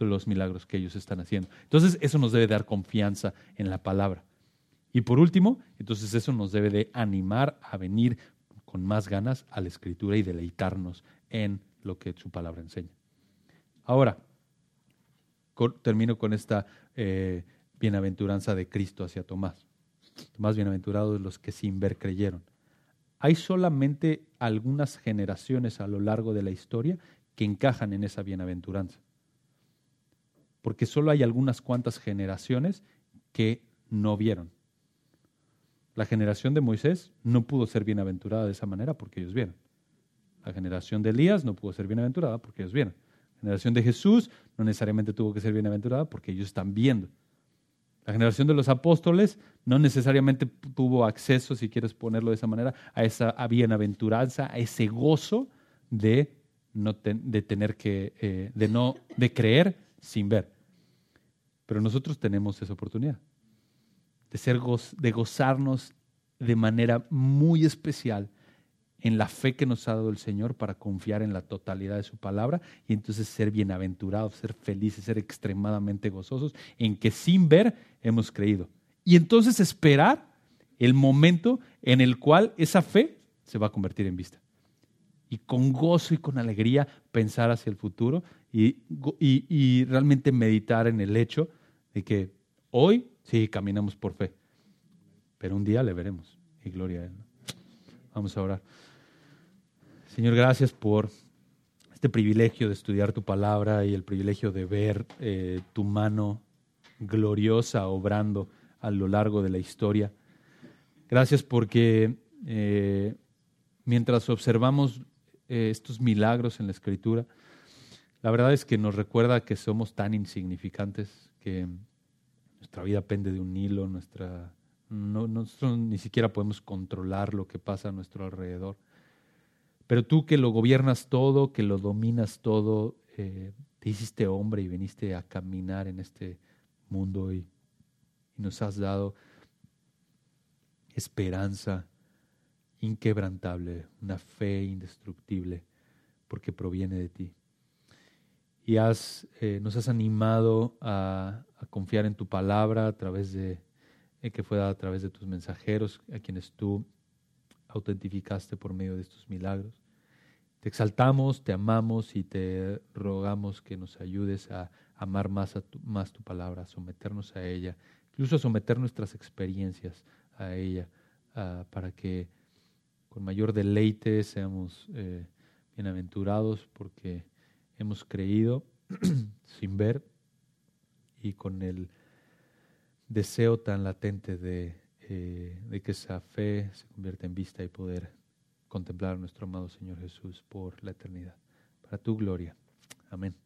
los milagros que ellos están haciendo. Entonces, eso nos debe dar confianza en la palabra. Y por último, entonces eso nos debe de animar a venir con más ganas a la escritura y deleitarnos en lo que su palabra enseña. Ahora, termino con esta... Eh, bienaventuranza de Cristo hacia Tomás. Tomás, bienaventurados los que sin ver creyeron. Hay solamente algunas generaciones a lo largo de la historia que encajan en esa bienaventuranza. Porque solo hay algunas cuantas generaciones que no vieron. La generación de Moisés no pudo ser bienaventurada de esa manera porque ellos vieron. La generación de Elías no pudo ser bienaventurada porque ellos vieron. La generación de Jesús no necesariamente tuvo que ser bienaventurada porque ellos están viendo. La generación de los apóstoles no necesariamente tuvo acceso, si quieres ponerlo de esa manera, a esa bienaventuranza, a ese gozo de, no de tener que, eh, de no, de creer sin ver. Pero nosotros tenemos esa oportunidad de, ser de gozarnos de manera muy especial en la fe que nos ha dado el Señor para confiar en la totalidad de su palabra y entonces ser bienaventurados, ser felices, ser extremadamente gozosos en que sin ver hemos creído. Y entonces esperar el momento en el cual esa fe se va a convertir en vista. Y con gozo y con alegría pensar hacia el futuro y, y realmente meditar en el hecho de que hoy sí caminamos por fe, pero un día le veremos. Y gloria a Él. Vamos a orar. Señor, gracias por este privilegio de estudiar tu palabra y el privilegio de ver eh, tu mano gloriosa obrando a lo largo de la historia. Gracias porque eh, mientras observamos eh, estos milagros en la escritura, la verdad es que nos recuerda que somos tan insignificantes que nuestra vida pende de un hilo, nuestra, no, nosotros ni siquiera podemos controlar lo que pasa a nuestro alrededor. Pero tú que lo gobiernas todo, que lo dominas todo, eh, te hiciste hombre y viniste a caminar en este mundo y, y nos has dado esperanza inquebrantable, una fe indestructible, porque proviene de ti. Y has, eh, nos has animado a, confiar en tu palabra a través de, eh, que fue dada a través de tus mensajeros, a quienes tú autentificaste por medio de estos milagros. Te exaltamos, te amamos y te rogamos que nos ayudes a amar más, a tu, más tu palabra, a someternos a ella, incluso a someter nuestras experiencias a ella, ah, para que con mayor deleite seamos eh, bienaventurados porque hemos creído <clears throat> sin ver y con el deseo tan latente de, eh, de que esa fe se convierta en vista y poder contemplar a nuestro amado Señor Jesús por la eternidad. Para tu gloria. Amén.